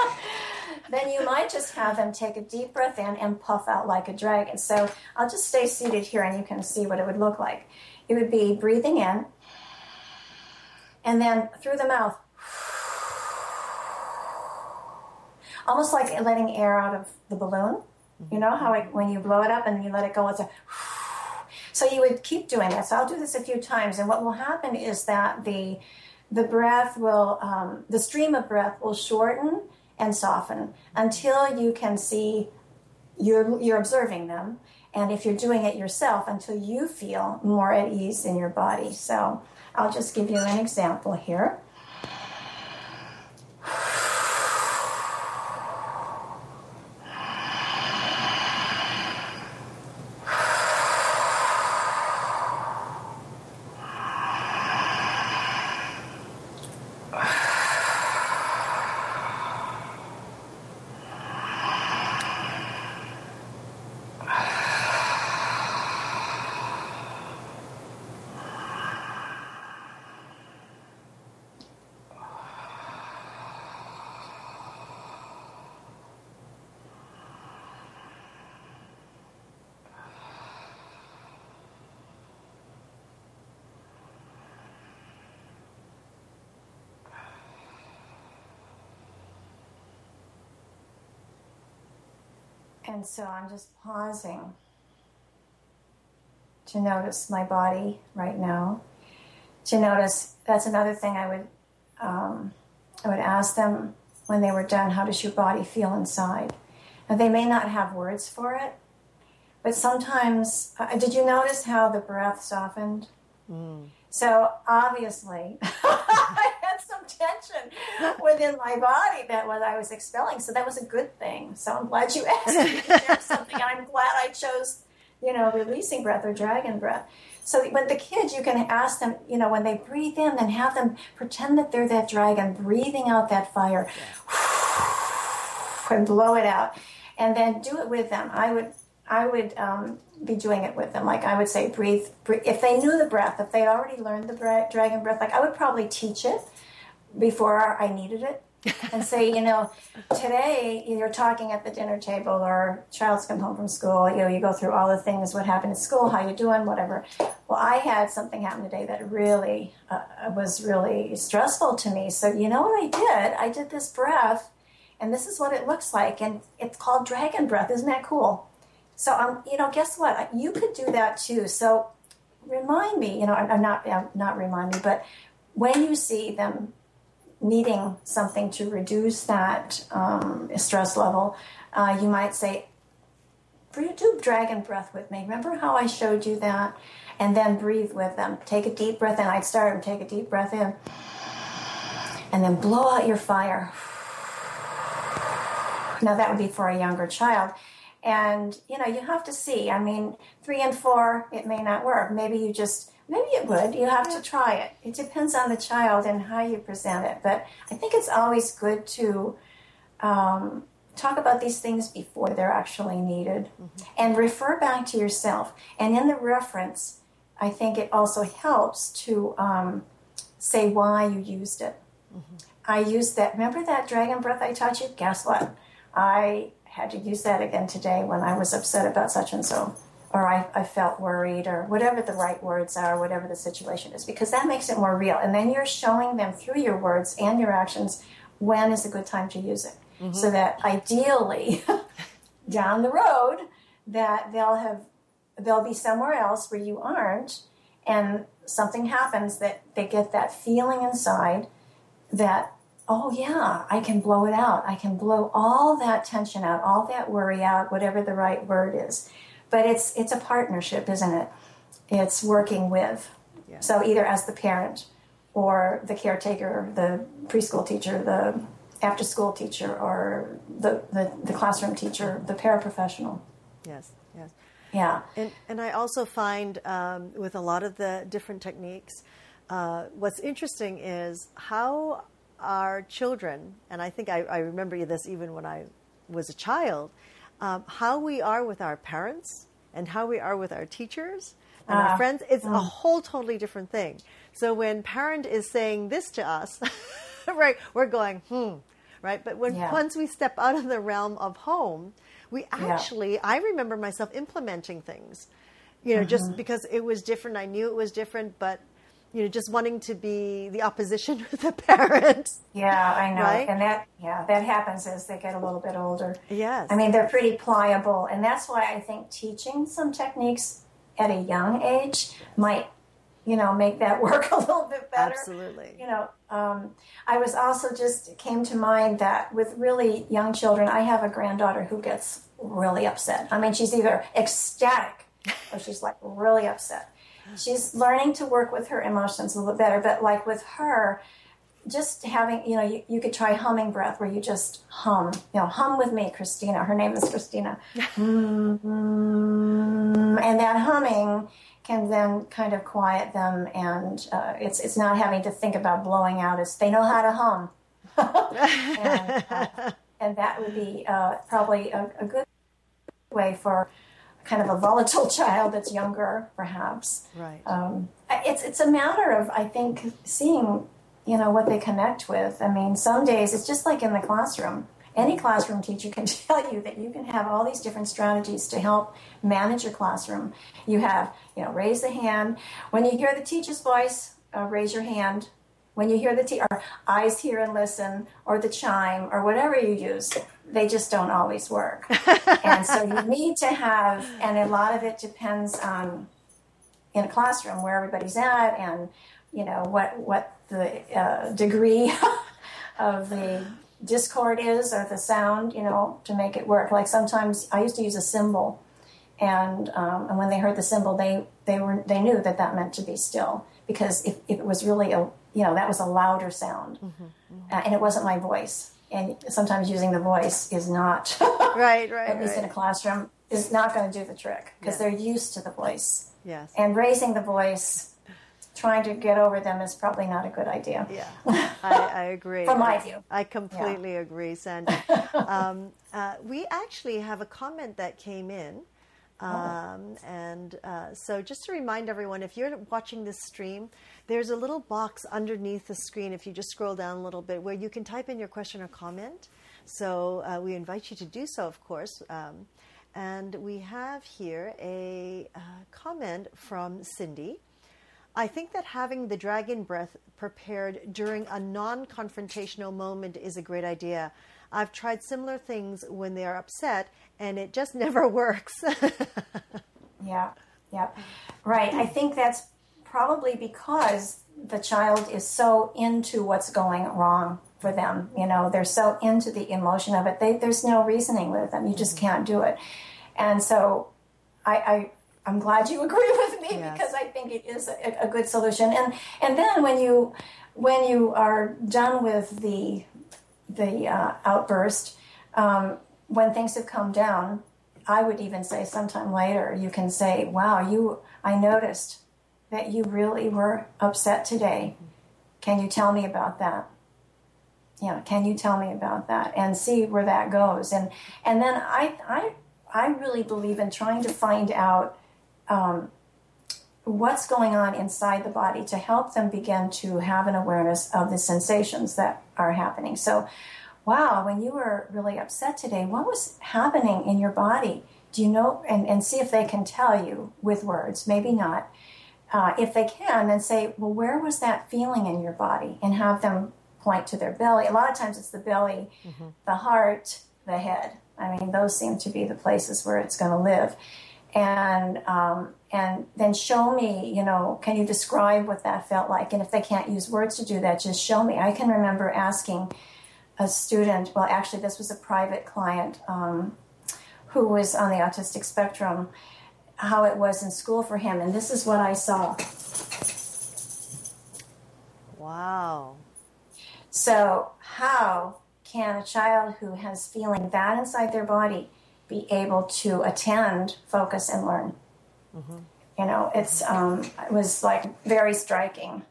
[LAUGHS] then you might just have them take a deep breath in and puff out like a dragon. So I'll just stay seated here, and you can see what it would look like. It would be breathing in and then through the mouth, almost like letting air out of the balloon. You know how it, when you blow it up and you let it go, it's a. So you would keep doing that. So I'll do this a few times, and what will happen is that the the breath will, um, the stream of breath will shorten and soften until you can see you're you're observing them, and if you're doing it yourself, until you feel more at ease in your body. So I'll just give you an example here. And so I'm just pausing to notice my body right now. To notice that's another thing I would um, I would ask them when they were done. How does your body feel inside? And they may not have words for it, but sometimes. Uh, did you notice how the breath softened? Mm. So obviously, [LAUGHS] I had some tension within my body that what I was expelling. So that was a good thing. So I'm glad you asked me to share [LAUGHS] something. And I'm glad I chose, you know, releasing breath or dragon breath. So with the kids, you can ask them, you know, when they breathe in, then have them pretend that they're that dragon, breathing out that fire, [SIGHS] and blow it out, and then do it with them. I would I would um, be doing it with them. Like I would say, breathe, breathe. If they knew the breath, if they'd already learned the dragon breath, like I would probably teach it before I needed it. [LAUGHS] and say, you know, today you're talking at the dinner table, or child's come home from school. You know, you go through all the things, what happened at school, how you doing, whatever. Well, I had something happen today that really uh, was really stressful to me. So you know what I did? I did this breath, and this is what it looks like, and it's called dragon breath. Isn't that cool? So, um, you know, guess what? You could do that too. So, remind me. You know, I'm not not remind me, but when you see them needing something to reduce that um, stress level, uh, you might say, "Do dragon breath with me." Remember how I showed you that? And then breathe with them. Take a deep breath in. I'd start and take a deep breath in, and then blow out your fire. Now that would be for a younger child and, you know, you have to see. I mean, three and four, it may not work. Maybe you just, maybe it would. You have to try it. It depends on the child and how you present it. But I think it's always good to um, talk about these things before they're actually needed mm-hmm. and refer back to yourself. And in the reference, I think it also helps to um, say why you used it. Mm-hmm. I used that. Remember that dragon breath I taught you? Guess what? I had to use that again today when I was upset about such and so, or I, I felt worried, or whatever the right words are, whatever the situation is, because that makes it more real. And then you're showing them through your words and your actions when is a good time to use it. Mm-hmm. So that ideally, [LAUGHS] down the road, that they'll have they'll be somewhere else where you aren't, and something happens that they get that feeling inside that oh yeah, I can blow it out. I can blow all that tension out, all that worry out, whatever the right word is. But it's it's a partnership, isn't it? It's working with. Yeah. So either as the parent or the caretaker, the preschool teacher, the after school teacher or the, the, the classroom teacher, the paraprofessional. Yes, yes. Yeah. And, and I also find um, with a lot of the different techniques, uh, what's interesting is how our children, and I think I, I remember this even when I was a child, um, how we are with our parents and how we are with our teachers and our ah. friends, it's mm. a whole totally different thing. So when parent is saying this to us, [LAUGHS] right, we're going, hmm, right? But when yeah. once we step out of the realm of home, we actually, yeah. I remember myself implementing things You know, just because it was different, I knew it was different, but you know, just wanting to be the opposition [LAUGHS] with the parent. Yeah, I know. Right? And that, yeah, that happens as they get a little bit older. Yes. I mean, they're pretty pliable. And that's why I think teaching some techniques at a young age might, you know, make that [LAUGHS] work a little bit better. Absolutely. You know, um, I was also just came to mind that with really young children, I have a granddaughter who gets really upset. I mean, she's either ecstatic or she's like really upset she's learning to work with her emotions a little bit better. But like with her, just having, you know, you, you could try humming breath where you just hum, you know, hum with me, Christina. Her name is Christina. [LAUGHS] mm-hmm. And that humming can then kind of quiet them, and uh, it's it's not having to think about blowing out. It's they know how to hum, [LAUGHS] and, uh, and, that would be uh, probably a, a good way for kind of a volatile [LAUGHS] child that's younger, perhaps. Right. Um, it's it's a matter of I think seeing you know what they connect with. I mean, some days it's just like in the classroom. Any classroom teacher can [LAUGHS] tell you that you can have all these different strategies to help manage your classroom. You have, you know, raise the hand when you hear the teacher's voice. Uh, raise your hand when you hear the t or eyes hear and listen or the chime or whatever you use they just don't always work. [LAUGHS] And so you need to have and a lot of it depends on in a classroom where everybody's at and you know what what the uh, degree [LAUGHS] of the discord is or the sound you know to make it work. Like sometimes i used to use a cymbal and um, and when they heard the cymbal they they were they knew that that meant to be still because if, if it was really a you know that was a louder sound. Mm-hmm, mm-hmm. Uh, and it wasn't my voice and sometimes using the voice is not [LAUGHS] right right at least right. in a classroom is not going to do the trick because they're used to the voice. Yes. And raising the voice trying to get over them is probably not a good idea. Yeah. [LAUGHS] I, I agree. From my view. I completely yeah. agree sandy. [LAUGHS] Um, uh, we actually have a comment that came in Oh. Um, and uh, so, just to remind everyone, if you're watching this stream, there's a little box underneath the screen, if you just scroll down a little bit, where you can type in your question or comment. So, uh, we invite you to do so, of course. Um, and we have here a uh, comment from Cindy. I think that having the dragon breath prepared during a non confrontational moment is a great idea. I've tried similar things when they are upset, and it just [LAUGHS] never works. [LAUGHS] yeah, yeah. Right. I think that's probably because the child is so into what's going wrong for them. You know, they're so into the emotion of it. They, there's no reasoning with them. You just mm-hmm. can't do it. And so I, I I'm glad you [LAUGHS] agree with me yes. because I think it is a, a, good solution. And and then when you when you are done with the the uh, outburst, um, when things have come down, I would even say sometime later, you can say, "Wow, you! I noticed that you really were upset today. Can you tell me about that?" Yeah, can you tell me about that and see where that goes? And and then I I I really believe in trying to find out um, what's going on inside the body to help them begin to have an awareness of the sensations that are happening. So wow, when you were really upset today, what was happening in your body? Do you know? And, and see if they can tell you with words, maybe not. Uh, if they can, then say, well, where was that feeling in your body? And have them point to their belly. A lot of times it's the belly, mm-hmm. the heart, the head. I mean, those seem to be the places where it's going to live. And um, and then show me, you know, can you describe what that felt like? And if they can't use words to do that, just show me. I can remember asking a student, well, actually, this was a private client um, who was on the autistic spectrum, how it was in school for him. And this is what I saw. Wow. So, how can a child who has feeling that inside their body be able to attend, focus, and learn? Mm-hmm. You know, it's um, it was like very striking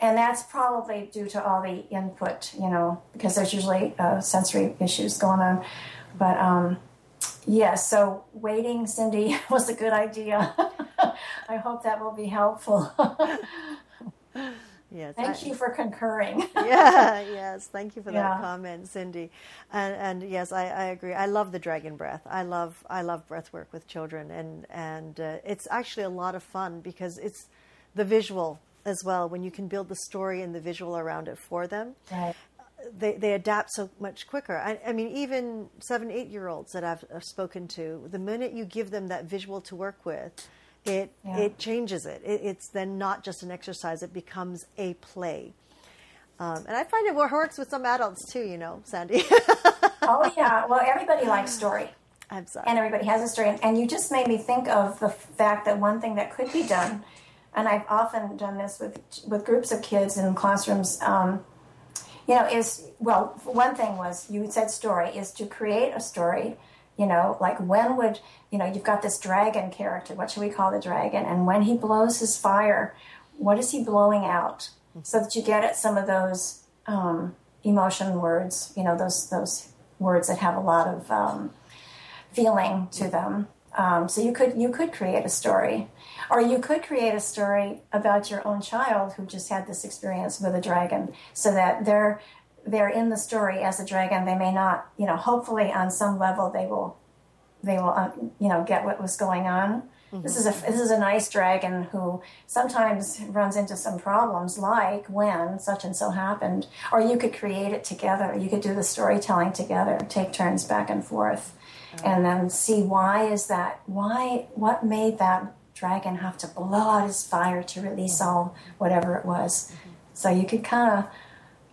and that's probably due to all the input, you know, because there's usually uh, sensory issues going on. But um, yes, yeah, so waiting, Cindy, [LAUGHS] was a good idea. [LAUGHS] I hope that will be helpful. [LAUGHS] Yes. Thank I, you for concurring. [LAUGHS] yeah, yes. Thank you for yeah. that comment, Cindy. And, and yes, I, I, agree. I love the dragon breath. I love I love breath work with children, and and uh, it's actually a lot of fun because it's the visual as well. When you can build the story and the visual around it for them, right. they they adapt so much quicker. I, I mean, even seven eight year olds that I've, I've spoken to, the minute you give them that visual to work with it yeah. it changes it. it. It's then not just an exercise; it becomes a play. Um, and I find it works with some adults too. You know, Sandy. [LAUGHS] oh yeah, well everybody likes story. I'm sorry. And everybody has a story, and you just made me think of the fact that one thing that could be done, and I've often done this with with groups of kids in classrooms. Um, you know, is well, one thing was you said story is to create a story you know, like when would, you know, you've got this dragon character. What should we call the dragon? And when he blows his fire, what is he blowing out? So that you get at some of those um, emotion words, you know, those those words that have a lot of um, feeling to them. Um, so you could you could create a story, or you could create a story about your own child who just had this experience with a dragon, so that they're they're in the story as a dragon. They may not, you know, hopefully on some level they will, they will, uh, you know, get what was going on. Mm-hmm. This is a this is a nice dragon who sometimes runs into some problems, like when such and so happened. Or you could create it together. You could do the storytelling together, take turns back and forth, mm-hmm. and then see why is that? Why what made that dragon have to blow out his fire to release mm-hmm. all whatever it was? Mm-hmm. So you could kind of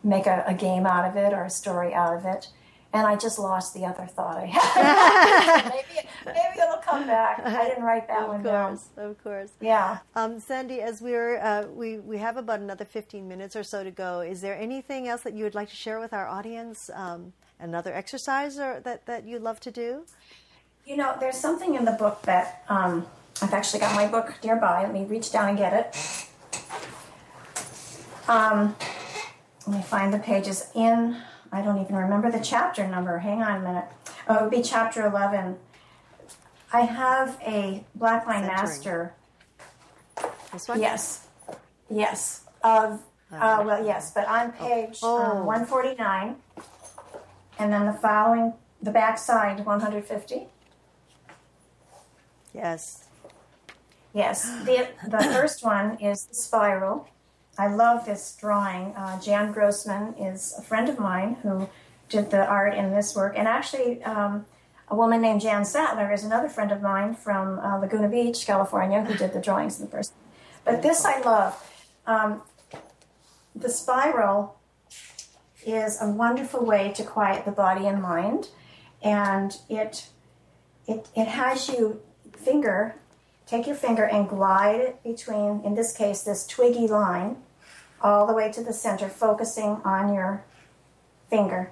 make a, a, game out of it or a story out of it. And I just lost the other thought I had. [LAUGHS] [LAUGHS] maybe, maybe it'll come back. I didn't write that of one course, down. Of course, Yeah. Um, Sandy, as we're uh, we we have about another fifteen minutes or so to go. Is there anything else that you would like to share with our audience? Um, another exercise or that that you love to do? You know, there's something in the book that um, I've actually got my book nearby. Let me reach down and get it. Um, let me find the pages in, I don't even remember the chapter number. Hang on a minute. Oh, it would be chapter 11. I have a Blackline Master. This one? Yes. Yes. Of, oh, uh, well, yes, but on oh. page oh. um, 149, and then the following, the back side, 150. Yes. Yes. The, the [COUGHS] first one is the spiral. I love this drawing. Uh, Jan Grossman is a friend of mine who did the art in this work, and actually, um, a woman named Jan Sattler is another friend of mine from uh, Laguna Beach, California, who did the drawings in the first. But this I love. Um, the spiral is a wonderful way to quiet the body and mind, and it it it has you finger take your finger and glide between, in this case, this twiggy line all the way to the center, focusing on your finger.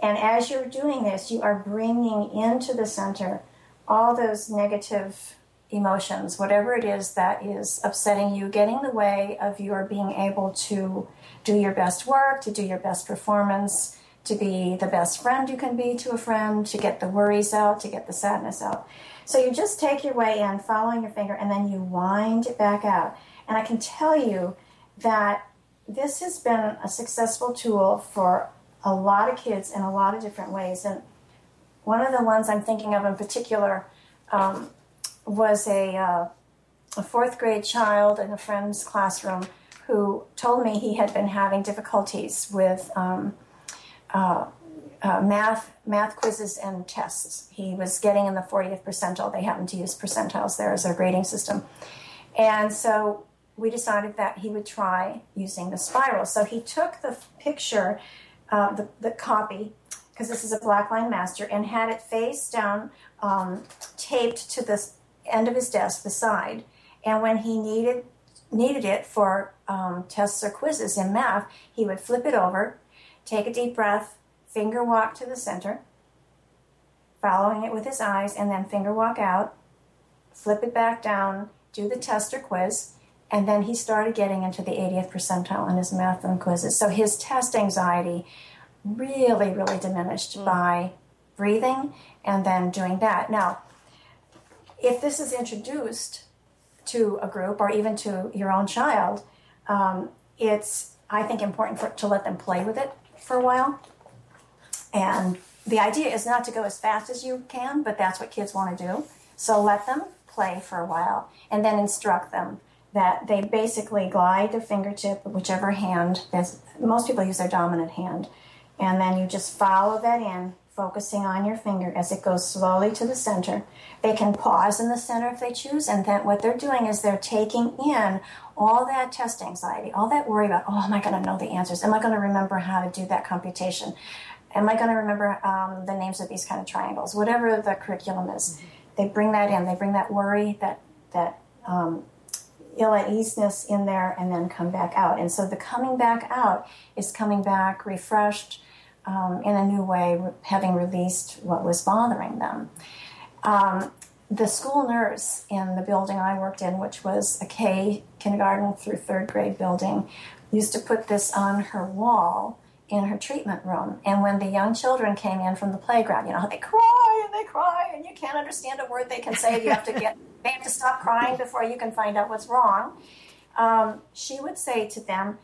And as you're doing this, you are bringing into the center all those negative emotions, whatever it is that is upsetting you, getting in the way of your being able to do your best work, to do your best performance, to be the best friend you can be to a friend, to get the worries out, to get the sadness out. So you just take your way in, following your finger, and then you wind it back out. And I can tell you that this has been a successful tool for a lot of kids in a lot of different ways. And one of the ones I'm thinking of in particular um, was a, uh, a fourth grade child in a friend's classroom who told me he had been having difficulties with um, uh, uh, math math quizzes and tests. He was getting in the 40th percentile. They happen to use percentiles there as their grading system. And so we decided that he would try using the spiral. So he took the picture, uh, the, the copy, because this is a Blackline Master, and had it face down, um, taped to the end of his desk, beside. And when he needed needed it for um, tests or quizzes in math, he would flip it over, take a deep breath, finger walk to the center, following it with his eyes, and then finger walk out, flip it back down, do the test or quiz, and then he started getting into the 80th percentile in his math and quizzes. So his test anxiety really, really diminished mm. by breathing and then doing that. Now, if this is introduced to a group or even to your own child, um, it's I think important for, to let them play with it for a while. And the idea is not to go as fast as you can, but that's what kids want to do. So let them play for a while and then instruct them that they basically glide their fingertip, whichever hand, most people use their dominant hand, and then you just follow that in, focusing on your finger as it goes slowly to the center. They can pause in the center if they choose, and then what they're doing is they're taking in all that test anxiety, all that worry about, oh, am I going to know the answers? Am I going to remember how to do that computation? Am I going to remember um, the names of these kind of triangles? Whatever the curriculum is, mm-hmm. they bring that in. They bring that worry, that that um, ill at easeness in there, and then come back out. And so the coming back out is coming back refreshed um, in a new way, having released what was bothering them. Um, the school nurse in the building I worked in, which was a K kindergarten through third grade building, used to put this on her wall in her treatment room. And when the young children came in from the playground, you know, they cry and they cry, and you can't understand a word they can say. You have to get, [LAUGHS] they have to stop crying before you can find out what's wrong. Um, she would say to them,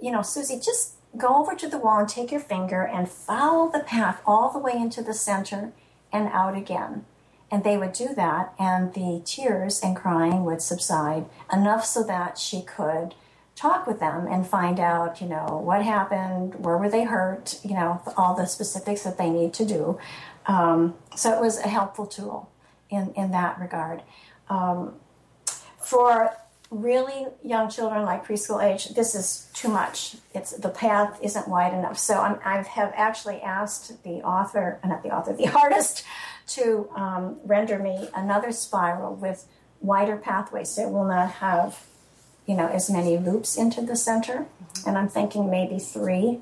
you know, Susie, just go over to the wall and take your finger and follow the path all the way into the center and out again. And they would do that, and the tears and crying would subside enough so that she could talk with them and find out, you know, what happened, where were they hurt, you know, all the specifics that they need to do. Um, so it was a helpful tool in, in that regard. Um, for really young children, like preschool age, this is too much. It's the path isn't wide enough. So I'm, I have actually asked the author, not the author, the [LAUGHS] artist, to um, render me another spiral with wider pathways. So it will not have you know, as many loops into the center. Mm-hmm. And I'm thinking maybe three,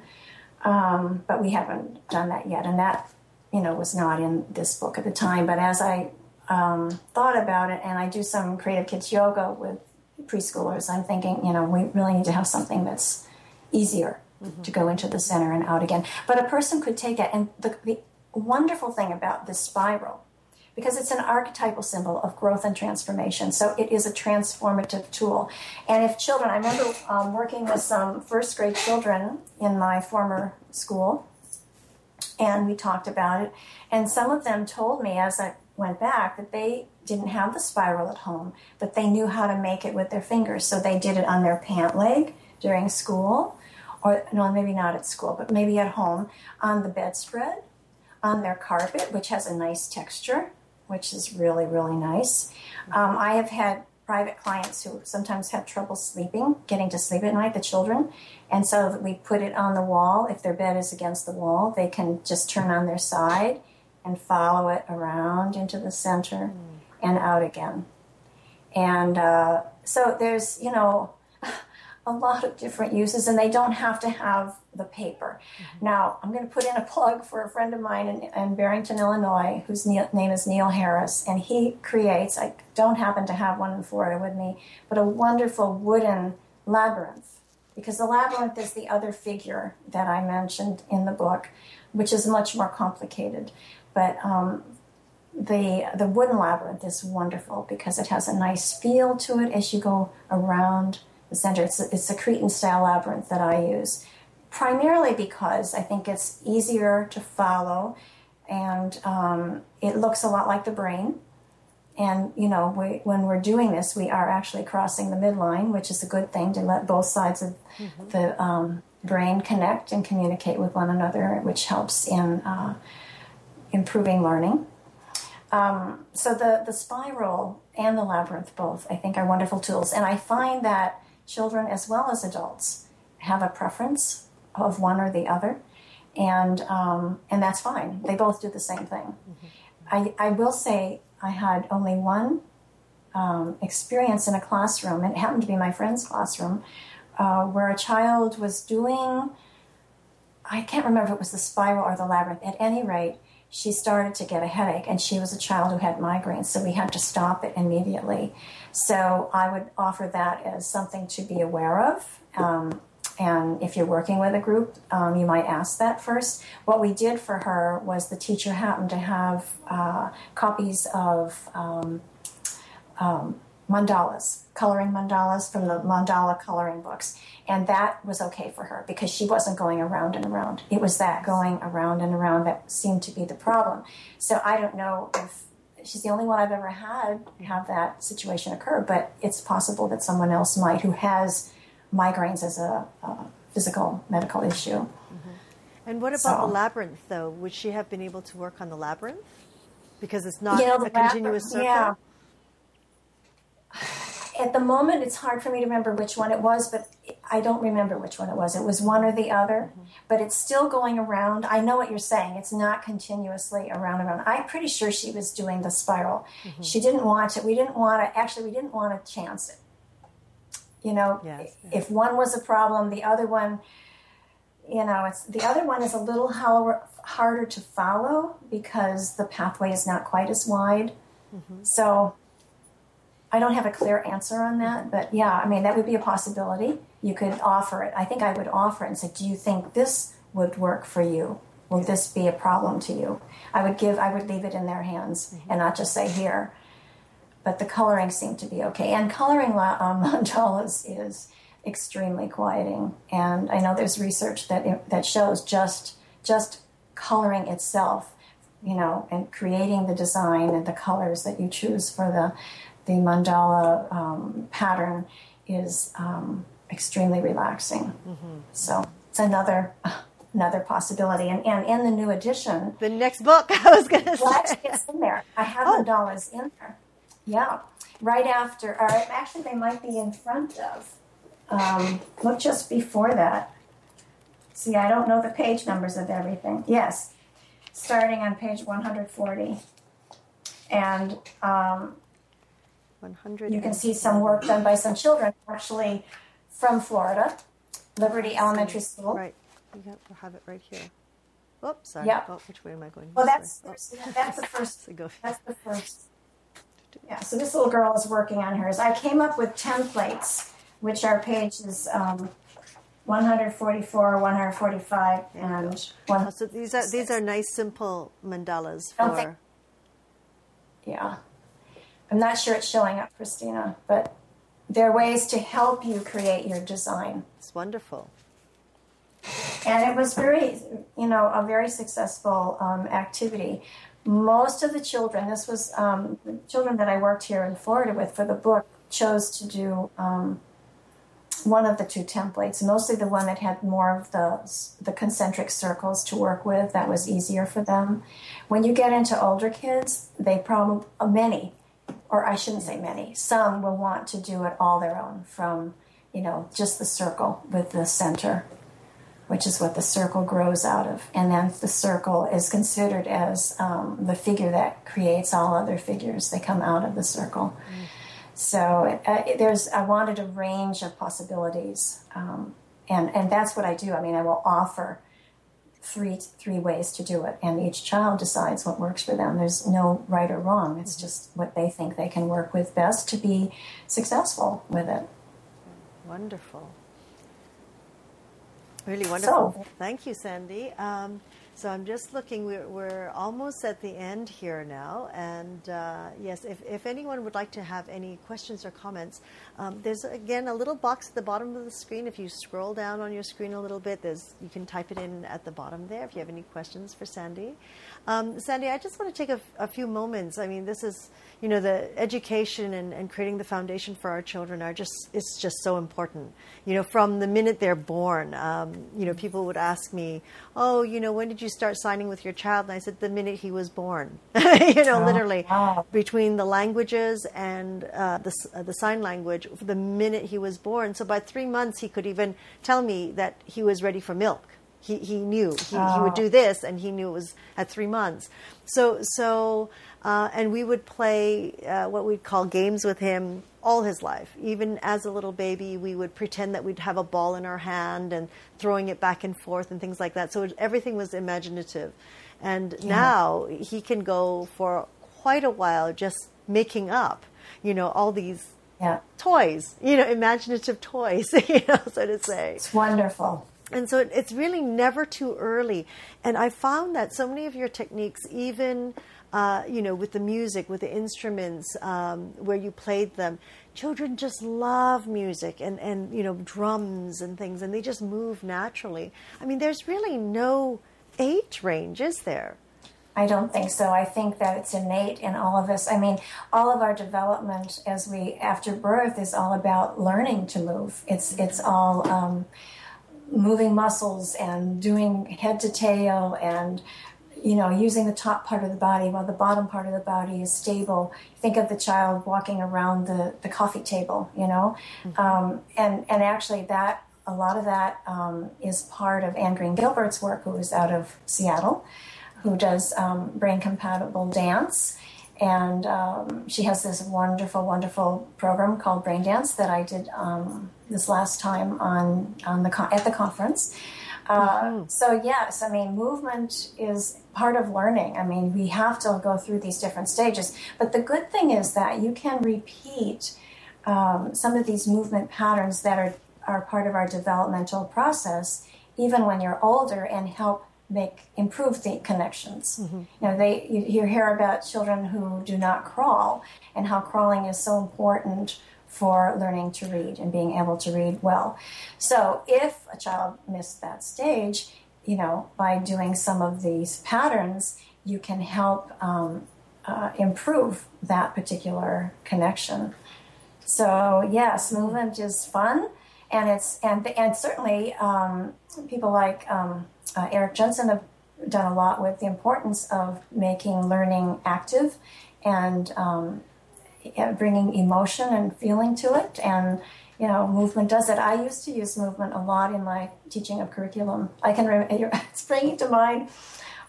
um, but we haven't done that yet. And that, you know, was not in this book at the time. But as I um, thought about it, and I do some creative kids yoga with preschoolers, I'm thinking, you know, we really need to have something that's easier mm-hmm. to go into the center and out again. But a person could take it, and the, the wonderful thing about this spiral because it's an archetypal symbol of growth and transformation. So it is a transformative tool. And if children, I remember um, working with some first grade children in my former school, and we talked about it. And some of them told me as I went back that they didn't have the spiral at home, but they knew how to make it with their fingers. So they did it on their pant leg during school, or no, maybe not at school, but maybe at home, on the bedspread, on their carpet, which has a nice texture which is really, really nice. Um, I have had private clients who sometimes have trouble sleeping, getting to sleep at night, the children. And so we put it on the wall. If their bed is against the wall, they can just turn on their side and follow it around into the center mm. and out again. And uh, so there's, you know, a lot of different uses, and they don't have to have the paper. Mm-hmm. Now, I'm going to put in a plug for a friend of mine in, in Barrington, Illinois, whose name is Neil Harris, and he creates, I don't happen to have one in Florida with me, but a wonderful wooden labyrinth. Because the labyrinth is the other figure that I mentioned in the book, which is much more complicated. But um, the the wooden labyrinth is wonderful because it has a nice feel to it as you go around the center. It's a, it's a Cretan style labyrinth that I use, primarily because I think it's easier to follow, and um, it looks a lot like the brain. And you know, we, when we're doing this, we are actually crossing the midline, which is a good thing to let both sides of mm-hmm. the um, brain connect and communicate with one another, which helps in uh, improving learning. Um, so the the spiral and the labyrinth both, I think, are wonderful tools, and I find that children as well as adults have a preference of one or the other, and um, and that's fine. They both do the same thing. Mm-hmm. I, I will say I had only one um, experience in a classroom, and it happened to be my friend's classroom, uh, where a child was doing. I can't remember if it was the spiral or the labyrinth. At any rate, she started to get a headache, and she was a child who had migraines, so we had to stop it immediately. So I would offer that as something to be aware of. Um, and if you're working with a group, um, you might ask that first. What we did for her was the teacher happened to have uh, copies of um, um mandalas, coloring mandalas from the mandala coloring books. And that was okay for her because she wasn't going around and around. It was that going around and around that seemed to be the problem. So I don't know if she's the only one I've ever had have that situation occur, but it's possible that someone else might who has migraines as a, a physical medical issue. Mm-hmm. And what about so, the labyrinth, though? Would she have been able to work on the labyrinth? Because it's not you know, a continuous circle. Yeah at the moment, it's hard for me to remember which one it was, but I don't remember which one it was. It was one or the other, mm-hmm. but it's still going around. I know what you're saying. It's not continuously around and around. I'm pretty sure she was doing the spiral. Mm-hmm. She didn't want it. We didn't want to, actually, we didn't want to chance it. You know, yes, yes. if one was a problem, the other one, you know, it's the other one is a little harder to follow because the pathway is not quite as wide. Mm-hmm. So I don't have a clear answer on that, but yeah, I mean, that would be a possibility. You could offer it. I think I would offer it and say, Do you think this would work for you? Will this be a problem to you? I would give, I would leave it in their hands mm-hmm. and not just say here. But the coloring seemed to be okay. And coloring um, [LAUGHS] mandalas is extremely quieting. And I know there's research that that shows just just coloring itself, you know, and creating the design and the colors that you choose for the the mandala um, pattern is um, extremely relaxing. Mm-hmm. So it's another another possibility. And, and in the new edition, the next book [LAUGHS] I was going to well, say, it's in there. I have oh. mandalas in there. Yeah, right after, or actually, they might be in front of. Um, look just before that. See, I don't know the page numbers of everything. Yes, starting on page 140. And um, 100. You can see some work done by some children actually from Florida, Liberty Elementary School. Right. You have it right here. Oops, sorry. Yeah. Oh, which way am I going? Well, that's oh. [LAUGHS] that's the first. that's the first. Yeah. So this little girl is working on hers. I came up with templates, which are pages um, 144, 145, and one. So these are these are nice, simple mandalas for. Yeah. I'm not sure it's showing up, Christina, but there are ways to help you create your design. It's wonderful. And it was very, you know, a very successful um, activity. Most of the children, this was um, the children that I worked here in Florida with for the book, chose to do um, one of the two templates, mostly the one that had more of the, the concentric circles to work with. That was easier for them. When you get into older kids, they probably, many or I shouldn't say many, some will want to do it all their own from, you know, just the circle with the center, which is what the circle grows out of. And then the circle is considered as um, the figure that creates all other figures. They come out of the circle. Mm. So uh, there's, I wanted a range of possibilities. Um, and, and that's what I do. I mean, I will offer three three ways to do it, and each child decides what works for them. There's no right or wrong. It's just what they think they can work with best to be successful with it. Wonderful. Really wonderful. So, Thank you, Sandy. Um, so I'm just looking, we're, we're, almost at the end here now. And uh, yes, if, if anyone would like to have any questions or comments, um, there's again a little box at the bottom of the screen. If you scroll down on your screen a little bit, there's, you can type it in at the bottom there if you have any questions for Sandy. Um, Sandy, I just want to take a, a few moments. I mean, this is you know, the education and, and creating the foundation for our children are just, it's just so important. You know, from the minute they're born, um, you know, people would ask me, oh, you know, when did you start signing with your child? And I said, the minute he was born, [LAUGHS] you know, oh, literally wow. between the languages and uh, the, uh, the sign language, the minute he was born. So by three months, he could even tell me that he was ready for milk. He, he knew he, oh. he would do this and he knew it was at three months. So, so uh, and we would play uh, what we'd call games with him all his life. Even as a little baby, we would pretend that we'd have a ball in our hand and throwing it back and forth and things like that. So it, everything was imaginative. And yeah. now he can go for quite a while just making up, you know, all these yeah. toys, you know, imaginative toys, [LAUGHS] you know, so to say. It's wonderful. And so it, it's really never too early. And I found that so many of your techniques, even uh, you know, with the music, with the instruments, um, where you played them, children just love music and, and you know drums and things, and they just move naturally. I mean, there's really no age range, is there? I don't think so. I think that it's innate in all of us. I mean, all of our development as we after birth is all about learning to move. It's it's all um, moving muscles and doing head to tail and you know using the top part of the body while the bottom part of the body is stable. Think of the child walking around the, the coffee table, you know, mm-hmm. um, and and actually that a lot of that um, is part of Anne Green Gilbert's work, who is out of Seattle who does um, brain compatible dance. And um, she has this wonderful, wonderful program called Brain Dance that I did um, this last time on, on the at the conference. Uh, mm-hmm. So yes, I mean, movement is part of learning. I mean, we have to go through these different stages. But the good thing is that you can repeat um, some of these movement patterns that are are part of our developmental process, even when you're older, and help make improve the connections. Mm-hmm. You know, they you, you hear about children who do not crawl and how crawling is so important for learning to read and being able to read well. So if a child missed that stage, you know, by doing some of these patterns, you can help um, uh, improve that particular connection. So yes, movement is fun, and it's and and certainly um, people like um, uh, Eric Jensen have done a lot with the importance of making learning active and um, bringing emotion and feeling to it. And you know, movement does it. I used to use movement a lot in my teaching of curriculum. I can remember it's [LAUGHS] bringing to mind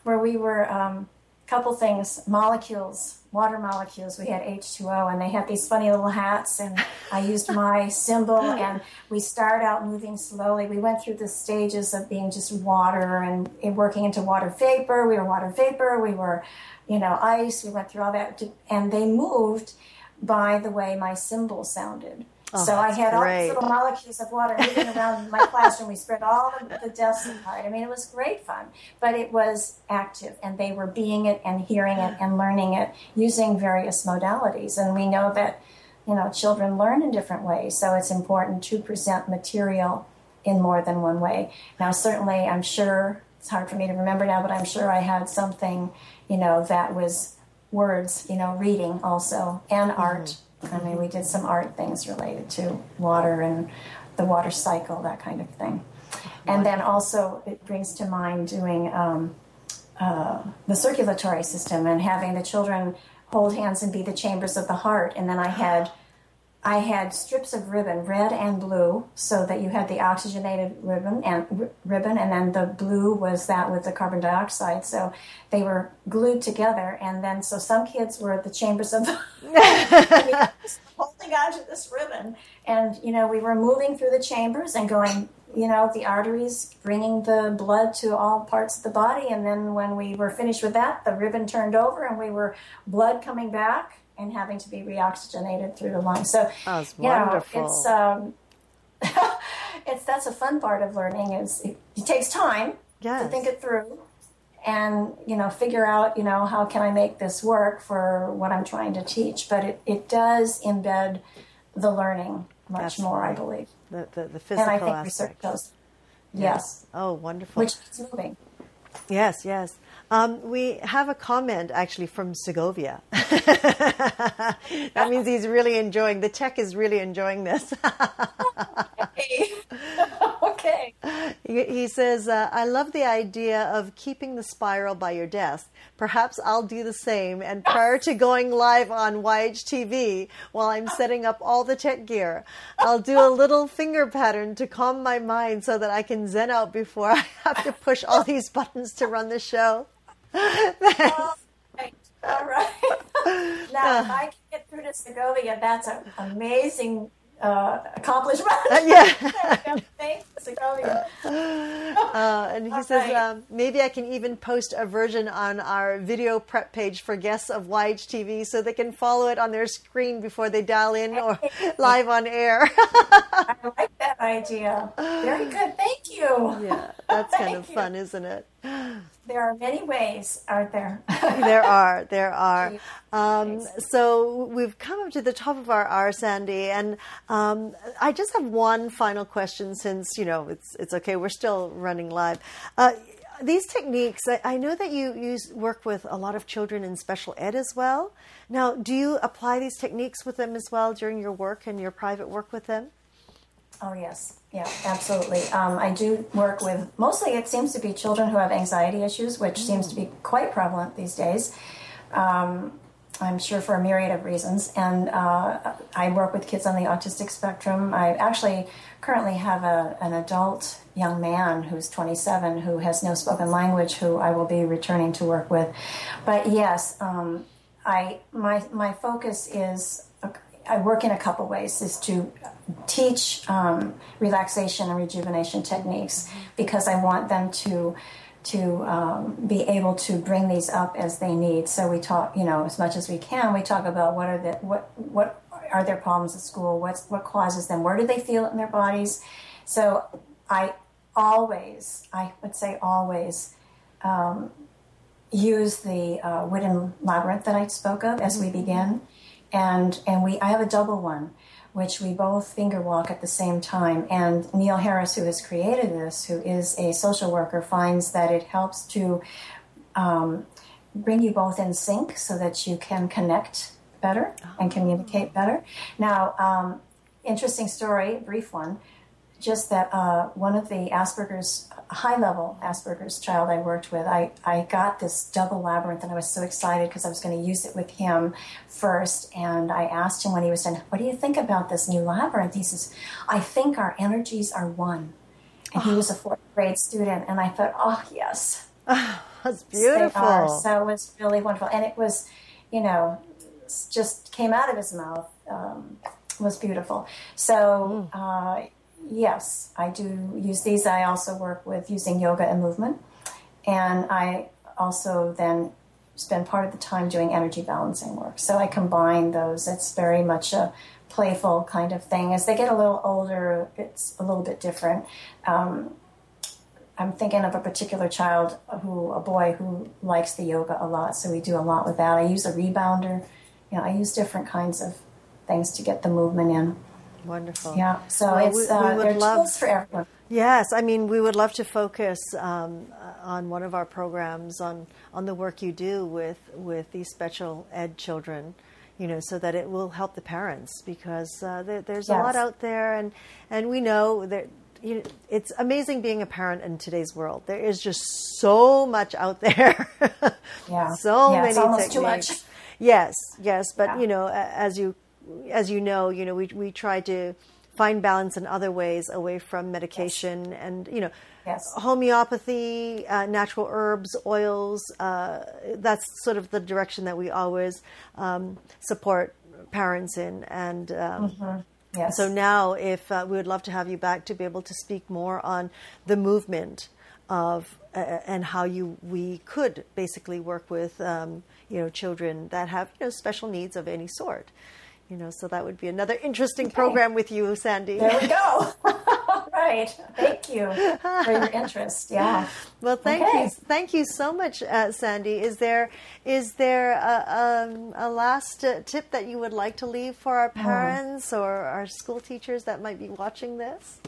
where we were um, couple things molecules water molecules we had h2o and they had these funny little hats and i used my [LAUGHS] cymbal and we started out moving slowly we went through the stages of being just water and working into water vapor we were water vapor we were you know ice we went through all that and they moved by the way my cymbal sounded Oh, so I had great. all these little molecules of water moving around my classroom. We spread all the, the desks apart. I mean, it was great fun, but it was active, and they were being it and hearing it and learning it using various modalities. And we know that you know children learn in different ways, so it's important to present material in more than one way. Now, certainly, I'm sure it's hard for me to remember now, but I'm sure I had something, you know, that was words, you know, reading also and art. Mm-hmm I mean, we did some art things related to water and the water cycle, that kind of thing. And then also, it brings to mind doing um, uh, the circulatory system and having the children hold hands and be the chambers of the heart. And then I had [GASPS] [LAUGHS] I had strips of ribbon, red and blue, so that you had the oxygenated ribbon and r- ribbon, and then the blue was that with the carbon dioxide. So they were glued together, and then so some kids were at the chambers of [LAUGHS] the [LAUGHS] holding onto this ribbon, and you know we were moving through the chambers and going, you know, the arteries bringing the blood to all parts of the body, and then when we were finished with that, the ribbon turned over, and we were blood coming back and having to be reoxygenated through the lungs. So, that's you wonderful. know, it's um, [LAUGHS] it's that's a fun part of learning. Is it, it takes time yes. to think it through, and you know, figure out you know how can I make this work for what I'm trying to teach. But it, it does embed the learning much that's more, right. I believe. The, the, the physical and I think aspect. research does. Yes. yes. Oh, wonderful. Which is moving. Yes, yes. Um, we have a comment actually from Segovia. [LAUGHS] that means he's really enjoying. The tech is really enjoying this. [LAUGHS] okay. [LAUGHS] okay. He, he says, uh, "I love the idea of keeping the spiral by your desk. Perhaps I'll do the same. And prior to going live on YHTV, while I'm setting up all the tech gear, I'll do a little finger pattern to calm my mind so that I can zen out before I have to push all these buttons to run the show." [LAUGHS] All right. All right. [LAUGHS] now, if I can get through to Segovia, that's an amazing uh, accomplishment. Uh, [LAUGHS] yeah. Thanks, Segovia. Uh, and he says, Right. um, maybe I can even post a version on our video prep page for guests of YHTV so they can follow it on their screen before they dial in or live on air. I like that idea. Very good. Thank you. yeah, that's kind of you. fun, isn't it? There are many ways, aren't there? [LAUGHS] there are, there are. Um, so we've come up to the top of our hour, Sandy, and um, I just have one final question. Since you know it's it's okay, we're still running live. Uh, these techniques, I, I know that you use work with a lot of children in special ed as well. Now, do you apply these techniques with them as well during your work and your private work with them? Oh yes, yeah, absolutely. Um, I do work with mostly. It seems to be children who have anxiety issues, which seems to be quite prevalent these days. Um, I'm sure for a myriad of reasons. And uh, I work with kids on the autistic spectrum. I actually currently have a, an adult young man who's 27 who has no spoken language, who I will be returning to work with. But yes, um, I my my focus is I work in a couple ways is to teach um, relaxation and rejuvenation techniques because I want them to to um, be able to bring these up as they need. So we talk, you know, as much as we can. We talk about what are the what what are their problems at school? What's what causes them? Where do they feel it in their bodies? So I always, I would say always, um, use the uh, wooden labyrinth that I spoke of as we begin, and and we I have a double one, which we both finger walk at the same time. And Neal Harris, who has created this, who is a social worker, finds that it helps to um, bring you both in sync so that you can connect better and communicate better. Now, um, interesting story, brief one just that uh, one of the Asperger's, high level Asperger's child I worked with, I, I got this double labyrinth and I was so excited because I was going to use it with him first. And I asked him when he was done, What do you think about this new labyrinth? He says, I think our energies are one. And he was a fourth grade student. And I thought, Oh, yes. [LAUGHS] That's they beautiful. So it was really wonderful. And it was, you know, just came out of his mouth. Um, was beautiful. So, uh, yes, I do use these. I also work with using yoga and movement. And I also then spend part of the time doing energy balancing work. So I combine those. It's very much a playful kind of thing. As they get a little older, it's a little bit different. Um, I'm thinking of a particular child who, a boy who likes the yoga a lot. So we do a lot with that. I use a rebounder. You know, I use different kinds of things to get the movement in. Wonderful. Yeah. So Well, it's we- we uh, would love- tools for everyone. Yes, I mean, we would love to focus um, on one of our programs on, on the work you do with, with these special ed children, you know, so that it will help the parents because uh, there, there's a lot out there, and, and we know that you know, it's amazing being a parent in today's world. There is just so much out there. [LAUGHS] Yeah. so Yeah, many it's almost too much. Yes, yes, but Yeah. you know, as you as you know, you know, we we try to find balance in other ways away from medication and you know, Yes. homeopathy, uh, natural herbs, oils. Uh, that's sort of the direction that we always um, support parents in, and. Um, Yes. so now, if uh, we would love to have you back to be able to speak more on the movement of uh, and how you we could basically work with um, you know children that have you know special needs of any sort. You know, so that would be another interesting program with you, Sandy. there we go. [LAUGHS] right. Thank you for your interest. Yeah. Well, thank Okay. you, thank you so much, uh, Sandy. Is there is there a, um, a last uh, tip that you would like to leave for our parents or our school teachers that might be watching this?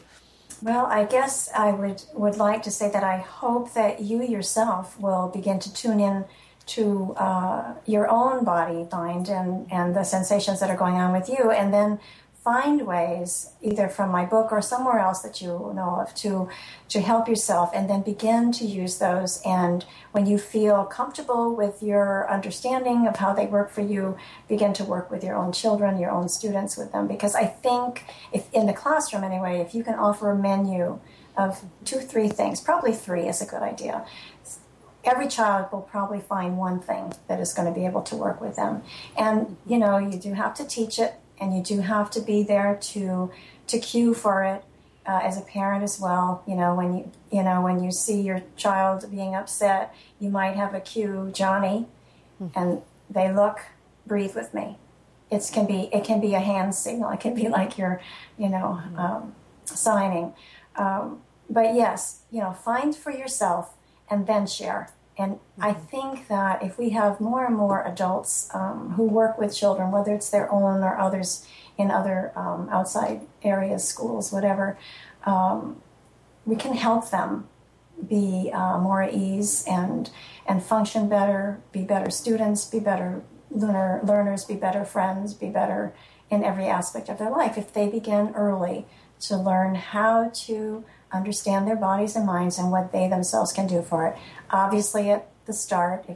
Well, I guess I would would like to say that I hope that you yourself will begin to tune in to uh, your own body, mind, and and the sensations that are going on with you, and then find ways, either from my book or somewhere else that you know of, to to help yourself, and then begin to use those. And when you feel comfortable with your understanding of how they work for you, begin to work with your own children, your own students with them. Because I think, if in the classroom anyway, if you can offer a menu of two, three things, probably three is a good idea every child will probably find one thing that is going to be able to work with them. And, you know, you do have to teach it and you do have to be there to to cue for it uh, as a parent as well. You know, when you you know when you see your child being upset, you might have a cue, Johnny, mm-hmm. and they look, breathe with me. It can be it can be a hand signal. It can be like you're, you know, mm-hmm. um, signing. Um, but yes, you know, find for yourself and then share. And mm-hmm. I think that if we have more and more adults um, who work with children, whether it's their own or others in other um, outside areas, schools, whatever, um, we can help them be uh, more at ease and and function better, be better students, be better learner, learners, be better friends, be better in every aspect of their life if they begin early to learn how to understand their bodies and minds and what they themselves can do for it. Obviously, at the start,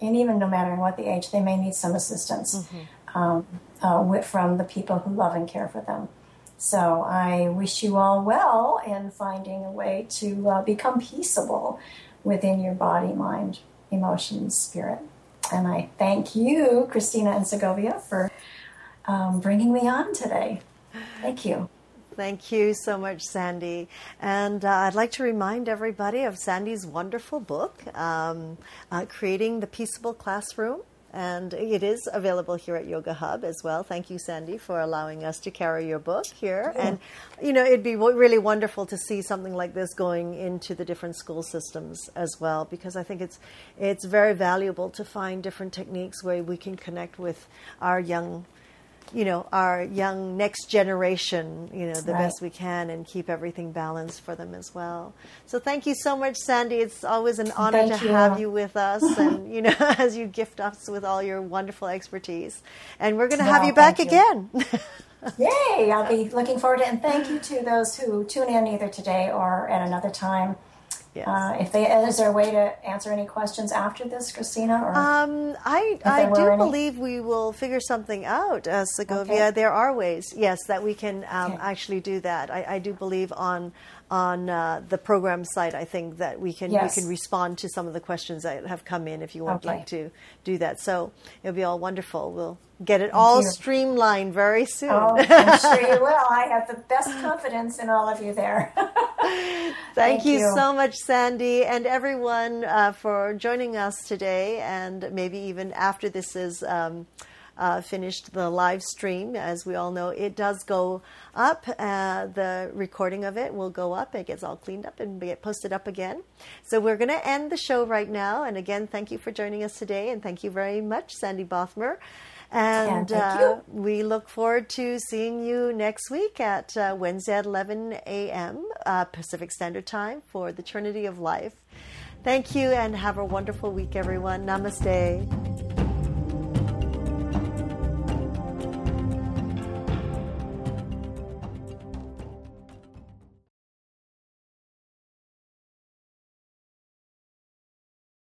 and even no matter what the age, they may need some assistance mm-hmm. um, uh, from the people who love and care for them. So I wish you all well in finding a way to uh, become peaceable within your body, mind, emotions, spirit. And I thank you, Christina and Segovia, for um, bringing me on today. Thank you. Thank you so much, Sandy. And uh, I'd like to remind everybody of Sandy's wonderful book, um, uh, Creating the Peaceable Classroom. And it is available here at Yoga Hub as well. Thank you, Sandy, for allowing us to carry your book here. Yeah. And, you know, it'd be really wonderful to see something like this going into the different school systems as well, because I think it's, it's very valuable to find different techniques where we can connect with our young you know our young next generation you know the right. best we can and keep everything balanced for them as well. So thank you so much sandy. It's always an honor thank to you. have you with us [LAUGHS] and you know [LAUGHS] as you gift us with all your wonderful expertise. And we're going to have you back you. again. [LAUGHS] Yay! I'll be looking forward to it. And thank you to those who tune in either today or at another time Yes. Uh, if they is there a way to answer any questions after this, Christina? Or um, I I do any? believe we will figure something out, uh, Segovia. Okay. There are ways, yes, that we can um, okay. actually do that. I, I, do believe on on uh, the program site. I think that we can yes. we can respond to some of the questions that have come in if you would okay. like to do that. So it'll be all wonderful. We'll get it Thank all you. streamlined very soon. Oh, I'm sure you will. I have the best confidence in all of you there. [LAUGHS] Thank, Thank you, you, so much, Sandy, and everyone uh, for joining us today, and maybe even after this is. Um, uh, finished the live stream. As we all know, it does go up. Uh, the recording of it will go up. It gets all cleaned up and get posted up again. So we're going to end the show right now. And again, thank you for joining us today. And thank you very much, Sandy Bothmer. And uh, we look forward to seeing you next week at uh, Wednesday at 11 a.m. Uh, Pacific Standard Time for the Trinity of Life. Thank you and have a wonderful week, everyone. Namaste.